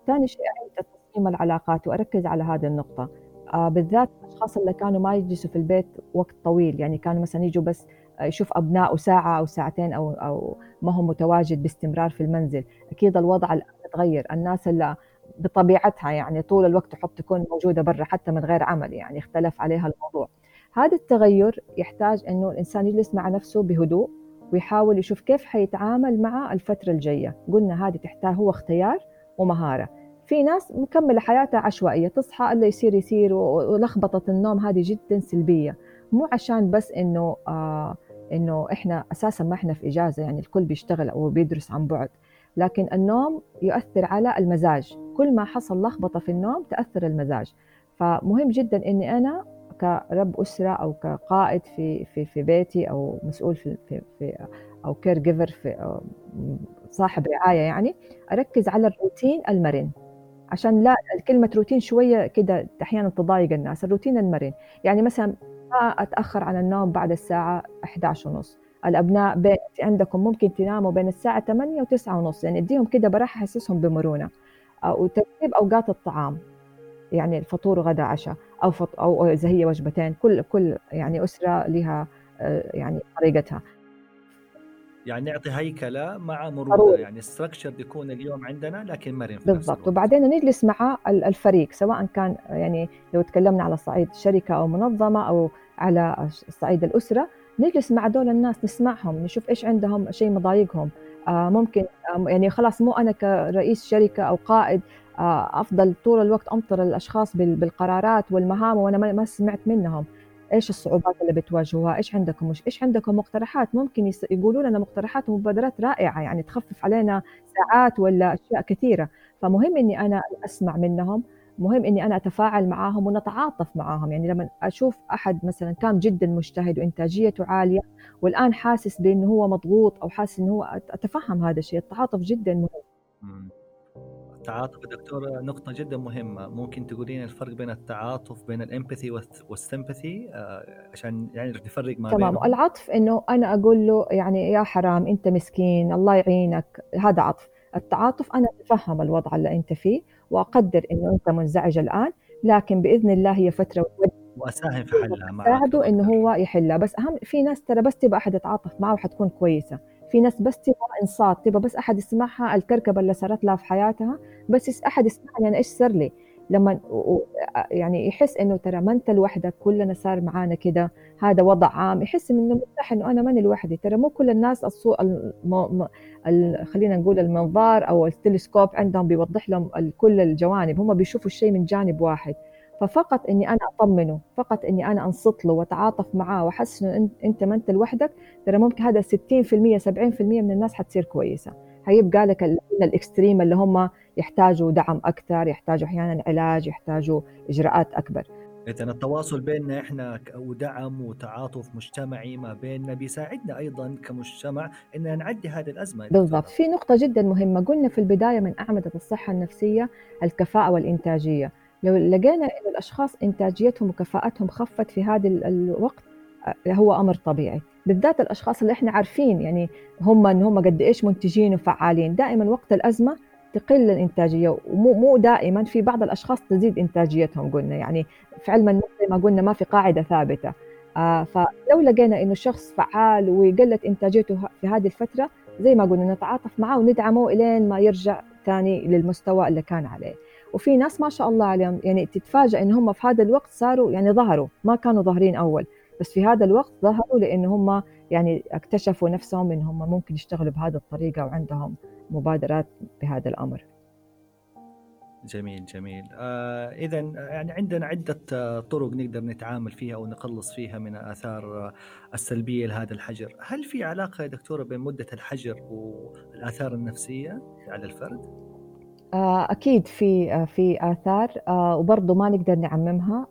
ثاني شيء تصميم العلاقات وأركز على هذه النقطة. بالذات الأشخاص اللي كانوا ما يجلسوا في البيت وقت طويل. يعني كانوا مثلا يجوا بس يشوف ابنائه ساعة أو ساعتين أو أو ما هو متواجد باستمرار في المنزل. أكيد الوضع الآن تغير الناس اللي بطبيعتها يعني طول الوقت تحب تكون موجودة برا حتى من غير عمل يعني اختلف عليها الموضوع. هذا التغير يحتاج إنه الإنسان يجلس مع نفسه بهدوء ويحاول يشوف كيف حيتعامل مع الفترة الجاية. قلنا هذه تحتاج هو اختيار ومهارة. في ناس مكملة حياتها عشوائية تصحى اللي يصير يصير ولخبطة النوم هذه جدا سلبية. مو عشان بس إنه آه إنه إحنا أساسا ما إحنا في إجازة يعني الكل بيشتغل أو بيدرس عن بعد. لكن النوم يؤثر على المزاج. كل ما حصل لخبطة في النوم تأثر المزاج. فمهم جدا إني أنا كرب أسرة أو كقائد في في في بيتي أو مسؤول في في, في أو كير جيفر في صاحب رعاية يعني أركز على الروتين المرن. عشان لا كلمة روتين شوية كده أحيانا تضايق الناس الروتين المرن. يعني مثلا ما أتأخر على النوم بعد الساعة 11 ونص. الأبناء عندكم ممكن تناموا بين الساعة 8 و 9 ونص. يعني أديهم كده براحة أحسسهم بمرونة. وترتيب أوقات الطعام. يعني الفطور وغدا عشاء أو فط... أو إذا هي وجبتين. كل كل يعني أسرة لها آه، يعني طريقتها. يعني نعطي هيكلة مع مرونة. يعني الستركشر بيكون اليوم عندنا لكن مرن بالضبط. وبعدين نجلس مع الفريق سواء كان يعني لو تكلمنا على صعيد شركة أو منظمة أو على صعيد الأسرة نجلس مع دول الناس نسمعهم نشوف إيش عندهم شيء مضايقهم. آه ممكن آه يعني خلاص مو أنا كرئيس شركة أو قائد آه أفضل طول الوقت أمطر الأشخاص بالقرارات والمهام وأنا ما سمعت منهم. إيش الصعوبات اللي بتواجهوها؟ إيش عندكم مش إيش عندكم مقترحات؟ ممكن يقولوا لنا مقترحات ومبادرات رائعة يعني تخفف علينا ساعات ولا أشياء كثيرة. فمهم إني أنا أسمع منهم مهم إني أنا أتفاعل معاهم ونتعاطف معاهم. يعني لما أشوف أحد مثلا كان جدا مجتهد وإنتاجيته عالية والآن حاسس بإنه هو مضغوط أو حاسس إنه هو أتفهم هذا الشيء. التعاطف جدا مهم. التعاطف. دكتور نقطة جدا مهمة. ممكن تقولين الفرق بين التعاطف بين الإمباثي والسمباثي؟ آه، عشان يعني نفرق ما تمام. العطف إنه أنا أقول له يعني يا حرام أنت مسكين الله يعينك. هذا عطف. التعاطف أنا أتفهم الوضع اللي أنت فيه وأقدر إنه أنت منزعج الآن لكن بإذن الله هي فترة وأساهم في حلها. ساعده إنه هو يحلها. بس أهم في ناس ترى بس تبغى أحد يتعاطف معه وحتكون كويسة. في ناس بس تبغى إنصات تبغى بس أحد يسمعها الكركبة اللي صارت لها في حياتها بس أحد يسمعني أنا إيش صار لي؟ لما يعني يحس إنه ترى ما أنت لوحدك كلنا صار معانا كده هذا وضع عام يحس إنه مرتاح إنه أنا ماني لوحدي. ترى مو كل الناس الصو... الم... ال... خلينا نقول المنظار أو التلسكوب عندهم بيوضح لهم كل الجوانب هم بيشوفوا الشيء من جانب واحد. ففقط إني أنا أطمنه فقط إني أنا أنصت له وأتعاطف معاه وأحس إنه أنت ما أنت لوحدك ترى ممكن هذا 60% 70% من الناس حتصير كويسة. هيبقى لك الإكستريم اللي هم يحتاجوا دعم أكثر يحتاجوا أحيانا علاج يحتاجوا إجراءات أكبر. اذا التواصل بيننا إحنا ودعم وتعاطف مجتمعي ما بيننا بيساعدنا أيضا كمجتمع ان نعدي هذه الأزمة. بالضبط. في نقطة جدا مهمة قلنا في البداية من أعمدة الصحة النفسية الكفاءة والإنتاجية. لو لقينا إن الأشخاص إنتاجيتهم وكفاءتهم خفت في هذا الوقت آه، هو أمر طبيعي. بالذات الأشخاص اللي إحنا عارفين يعني هم إن هم قد إيش منتجين وفعالين. دائما وقت الأزمة تقل الإنتاجية ومو مو دائما في بعض الأشخاص تزيد إنتاجيتهم قلنا يعني في علم النفس زي ما قلنا ما في قاعدة ثابتة. آه فلو لقينا إنه شخص فعال وقلت إنتاجيته في هذه الفترة زي ما قلنا نتعاطف معه وندعمه إلين ما يرجع ثاني للمستوى اللي كان عليه. وفي ناس ما شاء الله عليهم يعني تتفاجئ إن هم في هذا الوقت صاروا يعني ظهروا ما كانوا ظاهرين أول بس في هذا الوقت ظهروا لأن هم يعني اكتشفوا نفسهم إن هم ممكن يشتغلوا بهذه الطريقة وعندهم مبادرات بهذا الأمر. جميل جميل. آه اذا يعني عندنا عدة طرق نقدر نتعامل فيها أو نقلص فيها من الاثار السلبية لهذا الحجر. هل في علاقة يا دكتورة بين مدة الحجر والآثار النفسية على الفرد؟ أكيد في آه، في آثار آه، وبرضه ما نقدر نعممها.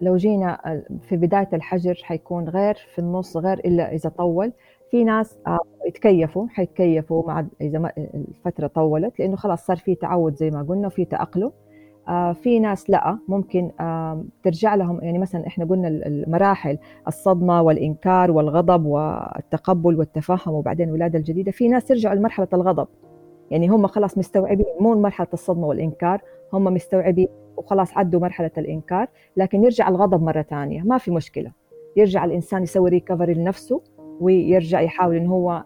لو جينا في بداية الحجر حيكون غير في النص غير إلا إذا طول. في ناس يتكيفوا حيتكيفوا مع إذا ما الفترة طولت لأنه خلاص صار في تعود زي ما قلنا وفي تأقلم. في ناس لا ممكن ترجع لهم يعني مثلا إحنا قلنا المراحل الصدمة والإنكار والغضب والتقبل والتفهم وبعدين الولادة الجديدة. في ناس ترجع لمرحلة الغضب. يعني هم خلاص مستوعبين مو مرحلة الصدمة والإنكار هم مستوعبين وخلاص عدوا مرحلة الإنكار لكن يرجع الغضب مرة ثانية ما في مشكلة. يرجع الإنسان يسوي recovery لنفسه ويرجع يحاول إن هو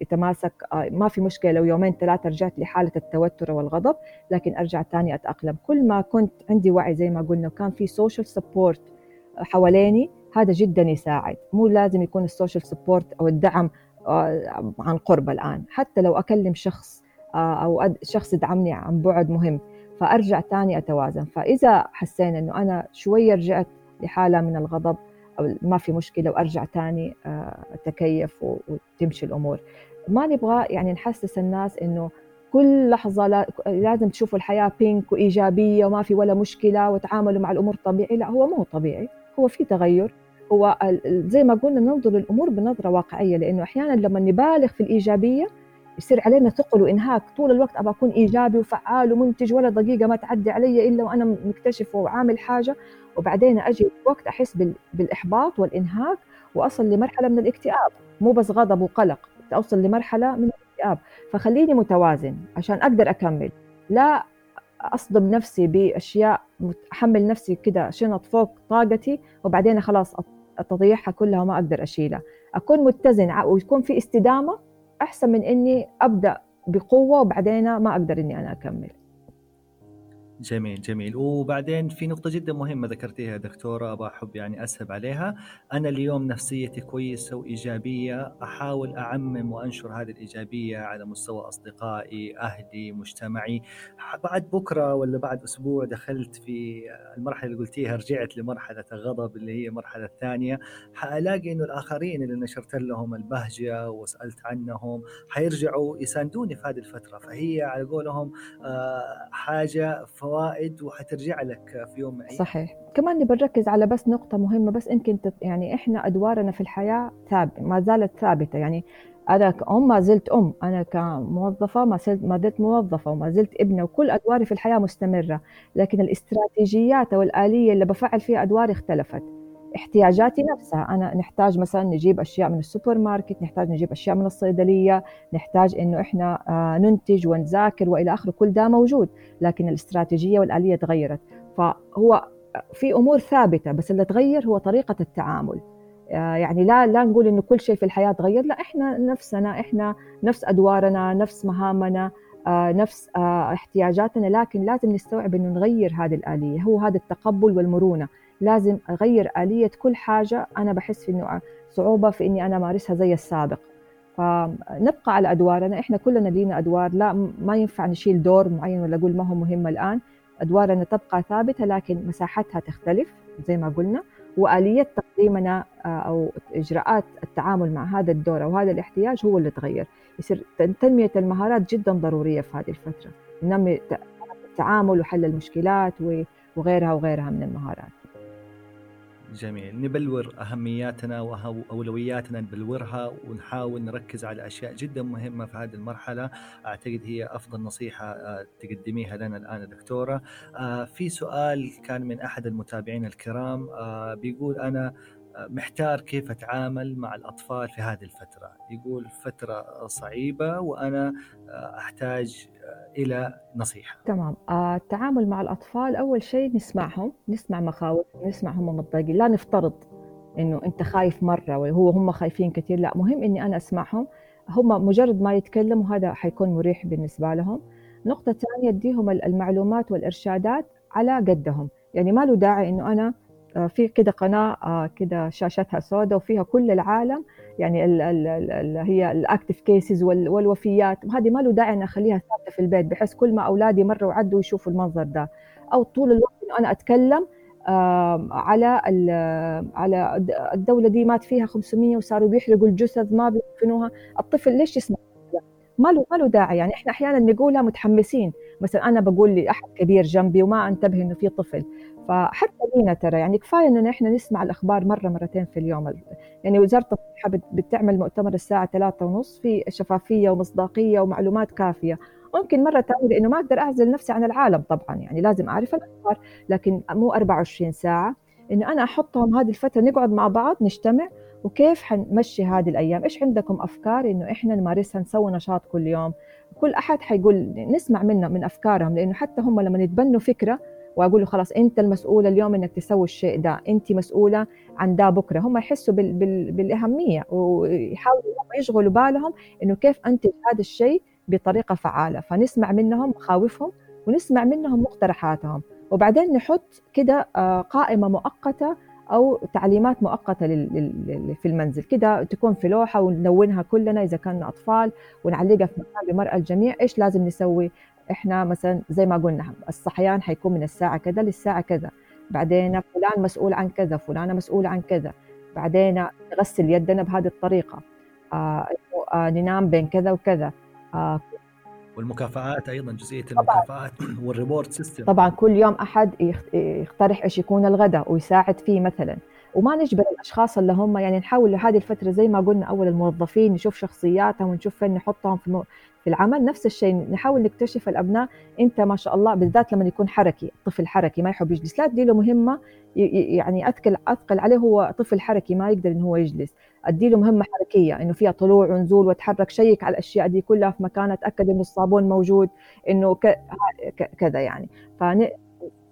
يتماسك. آه، ما في مشكلة لو يومين ثلاثة رجعت لحالة التوتر والغضب لكن أرجع ثاني أتأقلم. كل ما كنت عندي وعي زي ما قلنا وكان في social support حواليني هذا جدا يساعد. مو لازم يكون ال social support أو الدعم عن قرب الآن. حتى لو أكلم شخص آه، أو شخص يدعمني عن بعد مهم فأرجع تاني أتوازن. فإذا حسينا أنه أنا شوية رجعت لحالة من الغضب أو ما في مشكلة وأرجع تاني آه، أتكيف وتمشي الأمور. ما نبغى يعني نحسس الناس أنه كل لحظة لازم تشوفوا الحياة بينك وإيجابية وما في ولا مشكلة وتعاملوا مع الأمور طبيعي. لا هو مو طبيعي. هو في تغير. هو زي ما قلنا ننظر للأمور بنظرة واقعية لأنه أحيانا لما نبالغ في الإيجابية يصير علينا ثقل وإنهاك. طول الوقت أبغى أكون إيجابي وفعال ومنتج ولا دقيقة ما تعدي علي إلا وأنا مكتشف وعامل حاجة وبعدين أجي وقت أحس بالإحباط والإنهاك وأصل لمرحلة من الاكتئاب. مو بس غضب وقلق أوصل لمرحلة من الاكتئاب. فخليني متوازن عشان أقدر أكمل. لا أصدم نفسي بأشياء احمل نفسي كده شنط فوق طاقتي وبعدين خلاص تضيعها كلها وما أقدر أشيلها. أكون متزن ويكون في استدامة أحسن من إني أبدأ بقوة وبعدين ما أقدر إني أنا أكمل. جميل جميل. وبعدين في نقطة جدا مهمة ذكرتيها دكتورة أبغى أحب يعني أسهب عليها. أنا اليوم نفسيتي كويسة وإيجابية أحاول أعمم وأنشر هذه الإيجابية على مستوى أصدقائي أهلي مجتمعي. بعد بكرة ولا بعد أسبوع دخلت في المرحلة اللي قلتيها رجعت لمرحلة الغضب اللي هي المرحلة الثانية. حألاقي إنه الآخرين اللي نشرت لهم البهجة وسألت عنهم حيرجعوا يساندوني في هذه الفترة. فهي على قولهم آه، حاجة فوائد وحترجع لك في يوم الأيام. صحيح. كمان نبي نركز على بس نقطة مهمة بس يمكن تت... يعني إحنا أدوارنا في الحياة ثابت ما زالت ثابتة. يعني أنا كأم ما زلت أم أنا كموظفة ما زلت ما زلت موظفة وما زلت ابنة وكل أدواري في الحياة مستمرة. لكن الاستراتيجيات والآلية اللي بفعل فيها أدواري اختلفت. احتياجاتي نفسها. أنا نحتاج مثلا نجيب أشياء من السوبر ماركت نحتاج نجيب أشياء من الصيدلية نحتاج إنه إحنا آه، ننتج ونذاكر وإلى آخره. كل ده موجود لكن الاستراتيجية والآلية تغيرت. فهو في أمور ثابتة بس اللي تغير هو طريقة التعامل. آه، يعني لا لا نقول إنه كل شيء في الحياة تغير لا إحنا نفسنا إحنا نفس أدوارنا نفس مهامنا آه، نفس احتياجاتنا لكن لازم نستوعب إنه نغير هذه الآلية. هو هذا التقبل والمرونة. لازم أغير آلية كل حاجة أنا بحس في إنه صعوبة في إني أنا أمارسها زي السابق. فنبقى على أدوارنا إحنا كلنا لينا أدوار لا ما ينفع نشيل دور معين ولا أقول ما هو مهم الآن. أدوارنا تبقى ثابتة لكن مساحتها تختلف زي ما قلنا وآلية تقديمنا آه، أو إجراءات التعامل مع هذا الدور أو هذا الاحتياج هو اللي تغير. يصير تنمية المهارات جدا ضرورية في هذه الفترة. ننمي التعامل وحل المشكلات وغيرها وغيرها من المهارات. جميل. نبلور أهمياتنا وأولوياتنا نبلورها ونحاول نركز على أشياء جدا مهمة في هذه المرحلة. أعتقد هي أفضل نصيحة آه، تقدميها لنا الآن دكتورة آه، في سؤال كان من أحد المتابعين الكرام آه، بيقول أنا محتار كيف أتعامل مع الأطفال في هذه الفترة. يقول فترة صعيبة وأنا أحتاج إلى نصيحة. تمام. آه، التعامل مع الأطفال أول شيء نسمعهم نسمع مخاوف نسمع هم متضايقين. لا نفترض إنه أنت خايف مرة وهو هم خايفين كثير. لا مهم إني أنا أسمعهم. هم مجرد ما يتكلموا هذا حيكون مريح بالنسبة لهم. نقطة ثانية أديهم المعلومات والإرشادات على قدهم. يعني ما له داعي إنه أنا في كده قناة آه، كده شاشتها سوداء وفيها كل العالم يعني ال ال ال هي ال active cases والوفيات. هذه ما له داعي ان أخليها ثابتة في البيت بحيث كل ما أولادي مروا وعدوا يشوفوا المنظر ده. أو طول الوقت إنه أنا أتكلم على على الدولة دي مات فيها 500 وصاروا بيحرقوا الجثث ما بيدفنوها. الطفل ليش يسمع ما له ما له داعي. يعني إحنا أحيانا نقولها متحمسين. مثلا أنا بقول لاحد كبير جنبي وما أنتبه إنه في طفل. فحتى لينا ترى يعني كفاية إنه إحنا نسمع الأخبار مرة مرتين في اليوم. يعني وزارة الصحة بتعمل مؤتمر الساعة ثلاثة ونص في شفافية ومصداقية ومعلومات كافية. ممكن مرة ثانية لأنه ما أقدر أعزل نفسي عن العالم طبعا يعني لازم أعرف الأخبار لكن مو 24 ساعة. إنه أنا أحطهم هذه الفترة نقعد مع بعض نجتمع وكيف حنمشي هذه الأيام؟ إيش عندكم أفكار إنه إحنا نمارسها نسوي نشاط كل يوم؟ كل أحد حيقول نسمع منه من أفكارهم لأنه حتى هم لما يتبنوا فكرة وأقول له خلاص أنت المسؤولة اليوم إنك تسوي الشيء ده أنت مسؤولة عن ده بكرة. هم يحسوا بال بال بالأهمية ويحاولوا يشغلوا بالهم إنه كيف انتج هذا الشيء بطريقة فعالة. فنسمع منهم مخاوفهم ونسمع منهم مقترحاتهم. وبعدين نحط كده آه، قائمة مؤقتة أو تعليمات مؤقتة في المنزل. كده تكون في لوحة ونلونها كلنا إذا كنا أطفال ونعلقها في مكان بمرأة الجميع. إيش لازم نسوي؟ إحنا مثلا زي ما قلنا الصحيان حيكون من الساعة كذا للساعة كذا. بعدين فلان مسؤول عن كذا فلانة مسؤولة عن كذا. بعدين نغسل يدنا بهذه الطريقة. آه آه ننام بين كذا وكذا. آه والمكافآت أيضا جزئية المكافآت وال reward system طبعا كل يوم أحد يقترح إيش يكون الغداء ويساعد فيه مثلا. وما نجبر الأشخاص اللي هم يعني نحاول هذه الفترة زي ما قلنا أول الموظفين نشوف شخصياتهم ونشوف فين نحطهم في في العمل نفس الشيء نحاول نكتشف الأبناء أنت ما شاء الله بالذات لما يكون حركي طفل حركي ما يحب يجلس لا تدي له مهمه يعني أثقل أثقل عليه هو طفل حركي ما يقدر انه هو يجلس. ادي له مهمة حركية إنه فيها طلوع ونزول وتحرك شيك على الأشياء دي كلها في مكانها تأكد إنه الصابون موجود إنه كذا يعني. فن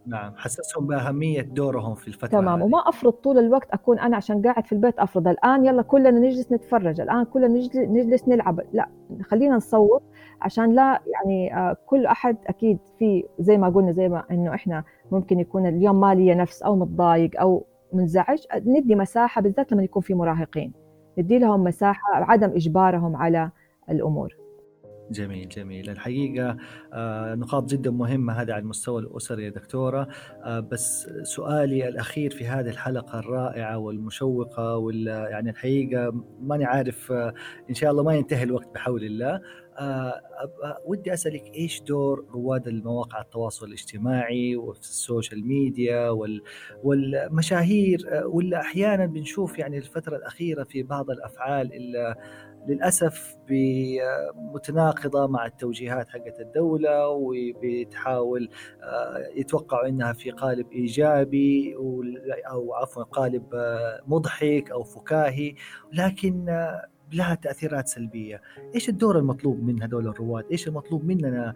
نعم. حسسهم بأهمية دورهم في الفترة تمام. هذه. وما أفرض طول الوقت أكون أنا عشان قاعد في البيت أفرض. الآن يلا كلنا نجلس نتفرج. الآن كلنا نجلس, نجلس نلعب. لا خلينا نصور عشان لا يعني آه، كل أحد أكيد في زي ما قلنا زي ما إنه إحنا ممكن يكون اليوم ما لي نفس أو متضايق أو منزعج ندي مساحة بالذات لما يكون في مراهقين. ندي لهم مساحة عدم إجبارهم على الأمور. جميل جميل. الحقيقة آه نقاط جدا مهمة هذه على المستوى الأسري يا دكتورة. آه بس سؤالي الأخير في هذه الحلقة الرائعة والمشوقة وال يعني الحقيقة ماني عارف آه إن شاء الله ما ينتهي الوقت بحول الله. ودي أسألك إيش دور رواد المواقع التواصل الاجتماعي وفي السوشيال ميديا وال والمشاهير؟ ولا أحيانا بنشوف يعني الفترة الأخيرة في بعض الأفعال اللي للأسف متناقضه مع التوجيهات حقت الدولة وبتحاول آه، يتوقعوا إنها في قالب إيجابي أو عفوا قالب آه، مضحك أو فكاهي لكن آه، لها تأثيرات سلبية، إيش الدور المطلوب من هذول الرواد؟ إيش المطلوب مننا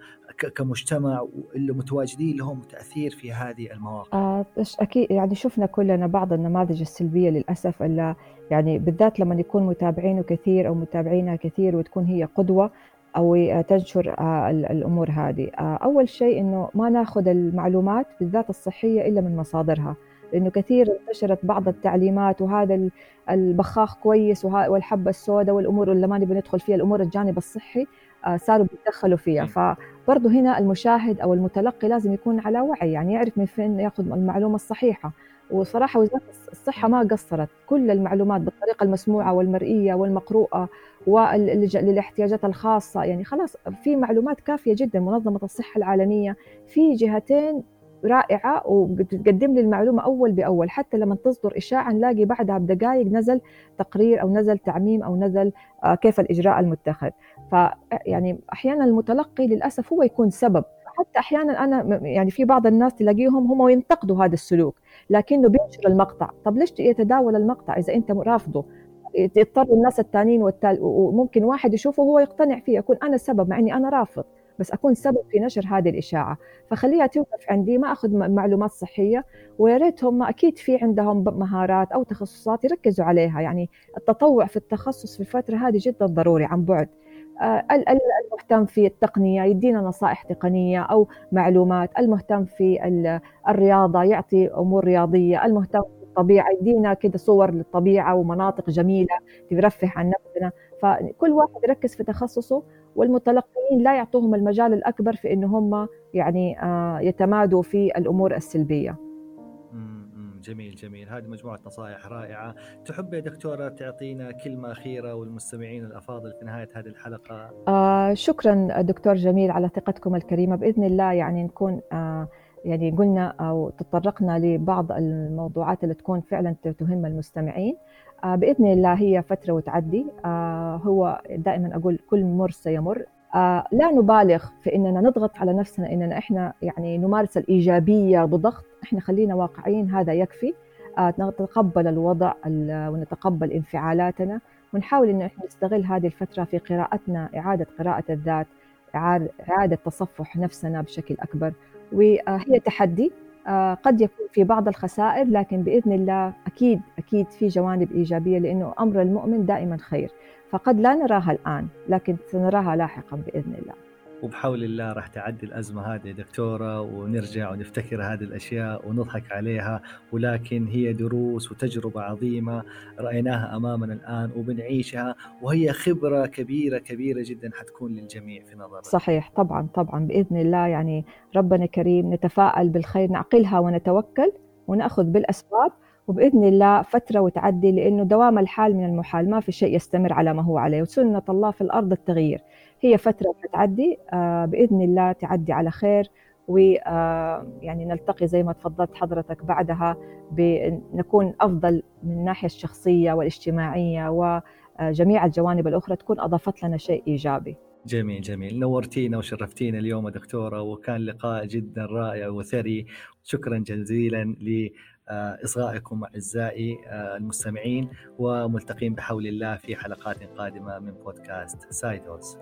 كمجتمع اللي متواجدين لهم تأثير في هذه المواقع؟ أكيد يعني شفنا كلنا بعض النماذج السلبية للأسف اللي يعني بالذات لما يكون متابعينه كثير أو متابعينها كثير وتكون هي قدوة أو تنشر آه الأمور هذه. آه أول شيء إنه ما ناخذ المعلومات بالذات الصحية إلا من مصادرها لأنه كثير انتشرت بعض التعليمات وهذا البخاخ كويس والحبة السوداء والأمور اللي ما نبي ندخل فيها الأمور الجانب الصحي آه، صاروا بيتدخلوا فيها. فبرضه هنا المشاهد أو المتلقي لازم يكون على وعي يعني يعرف من فين ياخذ المعلومة الصحيحة. وصراحة وزارة الصحة ما قصرت. كل المعلومات بالطريقة المسموعة والمرئية والمقروءة وللاحتياجات الخاصة. يعني خلاص في معلومات كافية جدا منظمة الصحة العالمية. في جهتين رائعة وبتقدم لي المعلومة أول بأول. حتى لما تصدر إشاعة نلاقي بعدها بدقائق نزل تقرير أو نزل تعميم أو نزل آه، كيف الإجراء المتخذ. ف يعني أحيانا المتلقي للأسف هو يكون سبب. حتى أحيانا أنا يعني في بعض الناس تلاقيهم هم ينتقدوا هذا السلوك. لكنه بينشر المقطع. طب ليش يتداول المقطع إذا أنت رافضه؟ يضطر الناس الثانيين والتال وممكن واحد يشوفه وهو يقتنع فيه يكون أنا السبب مع إني أنا رافض بس أكون سبب في نشر هذه الإشاعة. فخليها توقف عندي ما أخذ معلومات صحية ويا ريت هم أكيد في عندهم مهارات أو تخصصات يركزوا عليها. يعني التطوع في التخصص في الفترة هذه جدا ضروري عن بعد. المهتم في التقنية يدينا نصائح تقنية أو معلومات. المهتم في الرياضة يعطي أمور رياضية. المهتم في الطبيعة يدينا كده صور للطبيعة ومناطق جميلة ترفه عن نفسنا. فكل واحد يركز في تخصصه والمتلقين لا يعطوهم المجال الأكبر في أن هم يعني آه، يتمادوا في الأمور السلبية. جميل جميل. هذه مجموعة نصائح رائعة. تحب يا دكتورة تعطينا كلمة أخيرة والمستمعين الأفاضل في نهاية هذه الحلقة؟ آه شكرا دكتور جميل على ثقتكم الكريمة. بإذن الله يعني نكون آه يعني قلنا أو تطرقنا لبعض الموضوعات اللي تكون فعلا تهم المستمعين. آه، بإذن الله هي فترة وتعدي. آه، هو دائما أقول كل مر سيمر. لا نبالغ في إننا نضغط على نفسنا إننا إحنا يعني نمارس الإيجابية بضغط. إحنا خلينا واقعيين هذا يكفي. نتقبل الوضع ونتقبل انفعالاتنا ونحاول إن إحنا نستغل هذه الفترة في قراءتنا إعادة قراءة الذات إعادة تصفح نفسنا بشكل أكبر. وهي تحدي آه، قد يكون في بعض الخسائر لكن بإذن الله أكيد أكيد في جوانب إيجابية لأنه أمر المؤمن دائما خير. فقد لا نراها الآن لكن سنراها لاحقا بإذن الله. وبحول الله راح تعدي الأزمة هذه دكتورة ونرجع ونفتكر هذه الأشياء ونضحك عليها ولكن هي دروس وتجربة عظيمة رأيناها أمامنا الآن وبنعيشها وهي خبرة كبيرة كبيرة جدا حتكون للجميع في نظرنا. صحيح طبعا طبعا بإذن الله. يعني ربنا كريم نتفائل بالخير نعقلها ونتوكل ونأخذ بالأسباب وبإذن الله فترة وتعدي لأنه دوام الحال من المحال ما في شيء يستمر على ما هو عليه. وسنة الله في الأرض التغيير. هي فترة وتعدي آه، بإذن الله تعدي على خير. ويعني آه، نلتقي زي ما تفضلت حضرتك بعدها بنكون أفضل من الناحية الشخصية والاجتماعية وجميع الجوانب الأخرى تكون أضافت لنا شيء إيجابي. جميل جميل. نورتينا وشرفتينا اليوم دكتورة وكان لقاء جدا رائع وثري. شكرا جزيلا إصغائكم أعزائي آه، المستمعين وملتقين بحول الله في حلقات قادمة من بودكاست سايدوز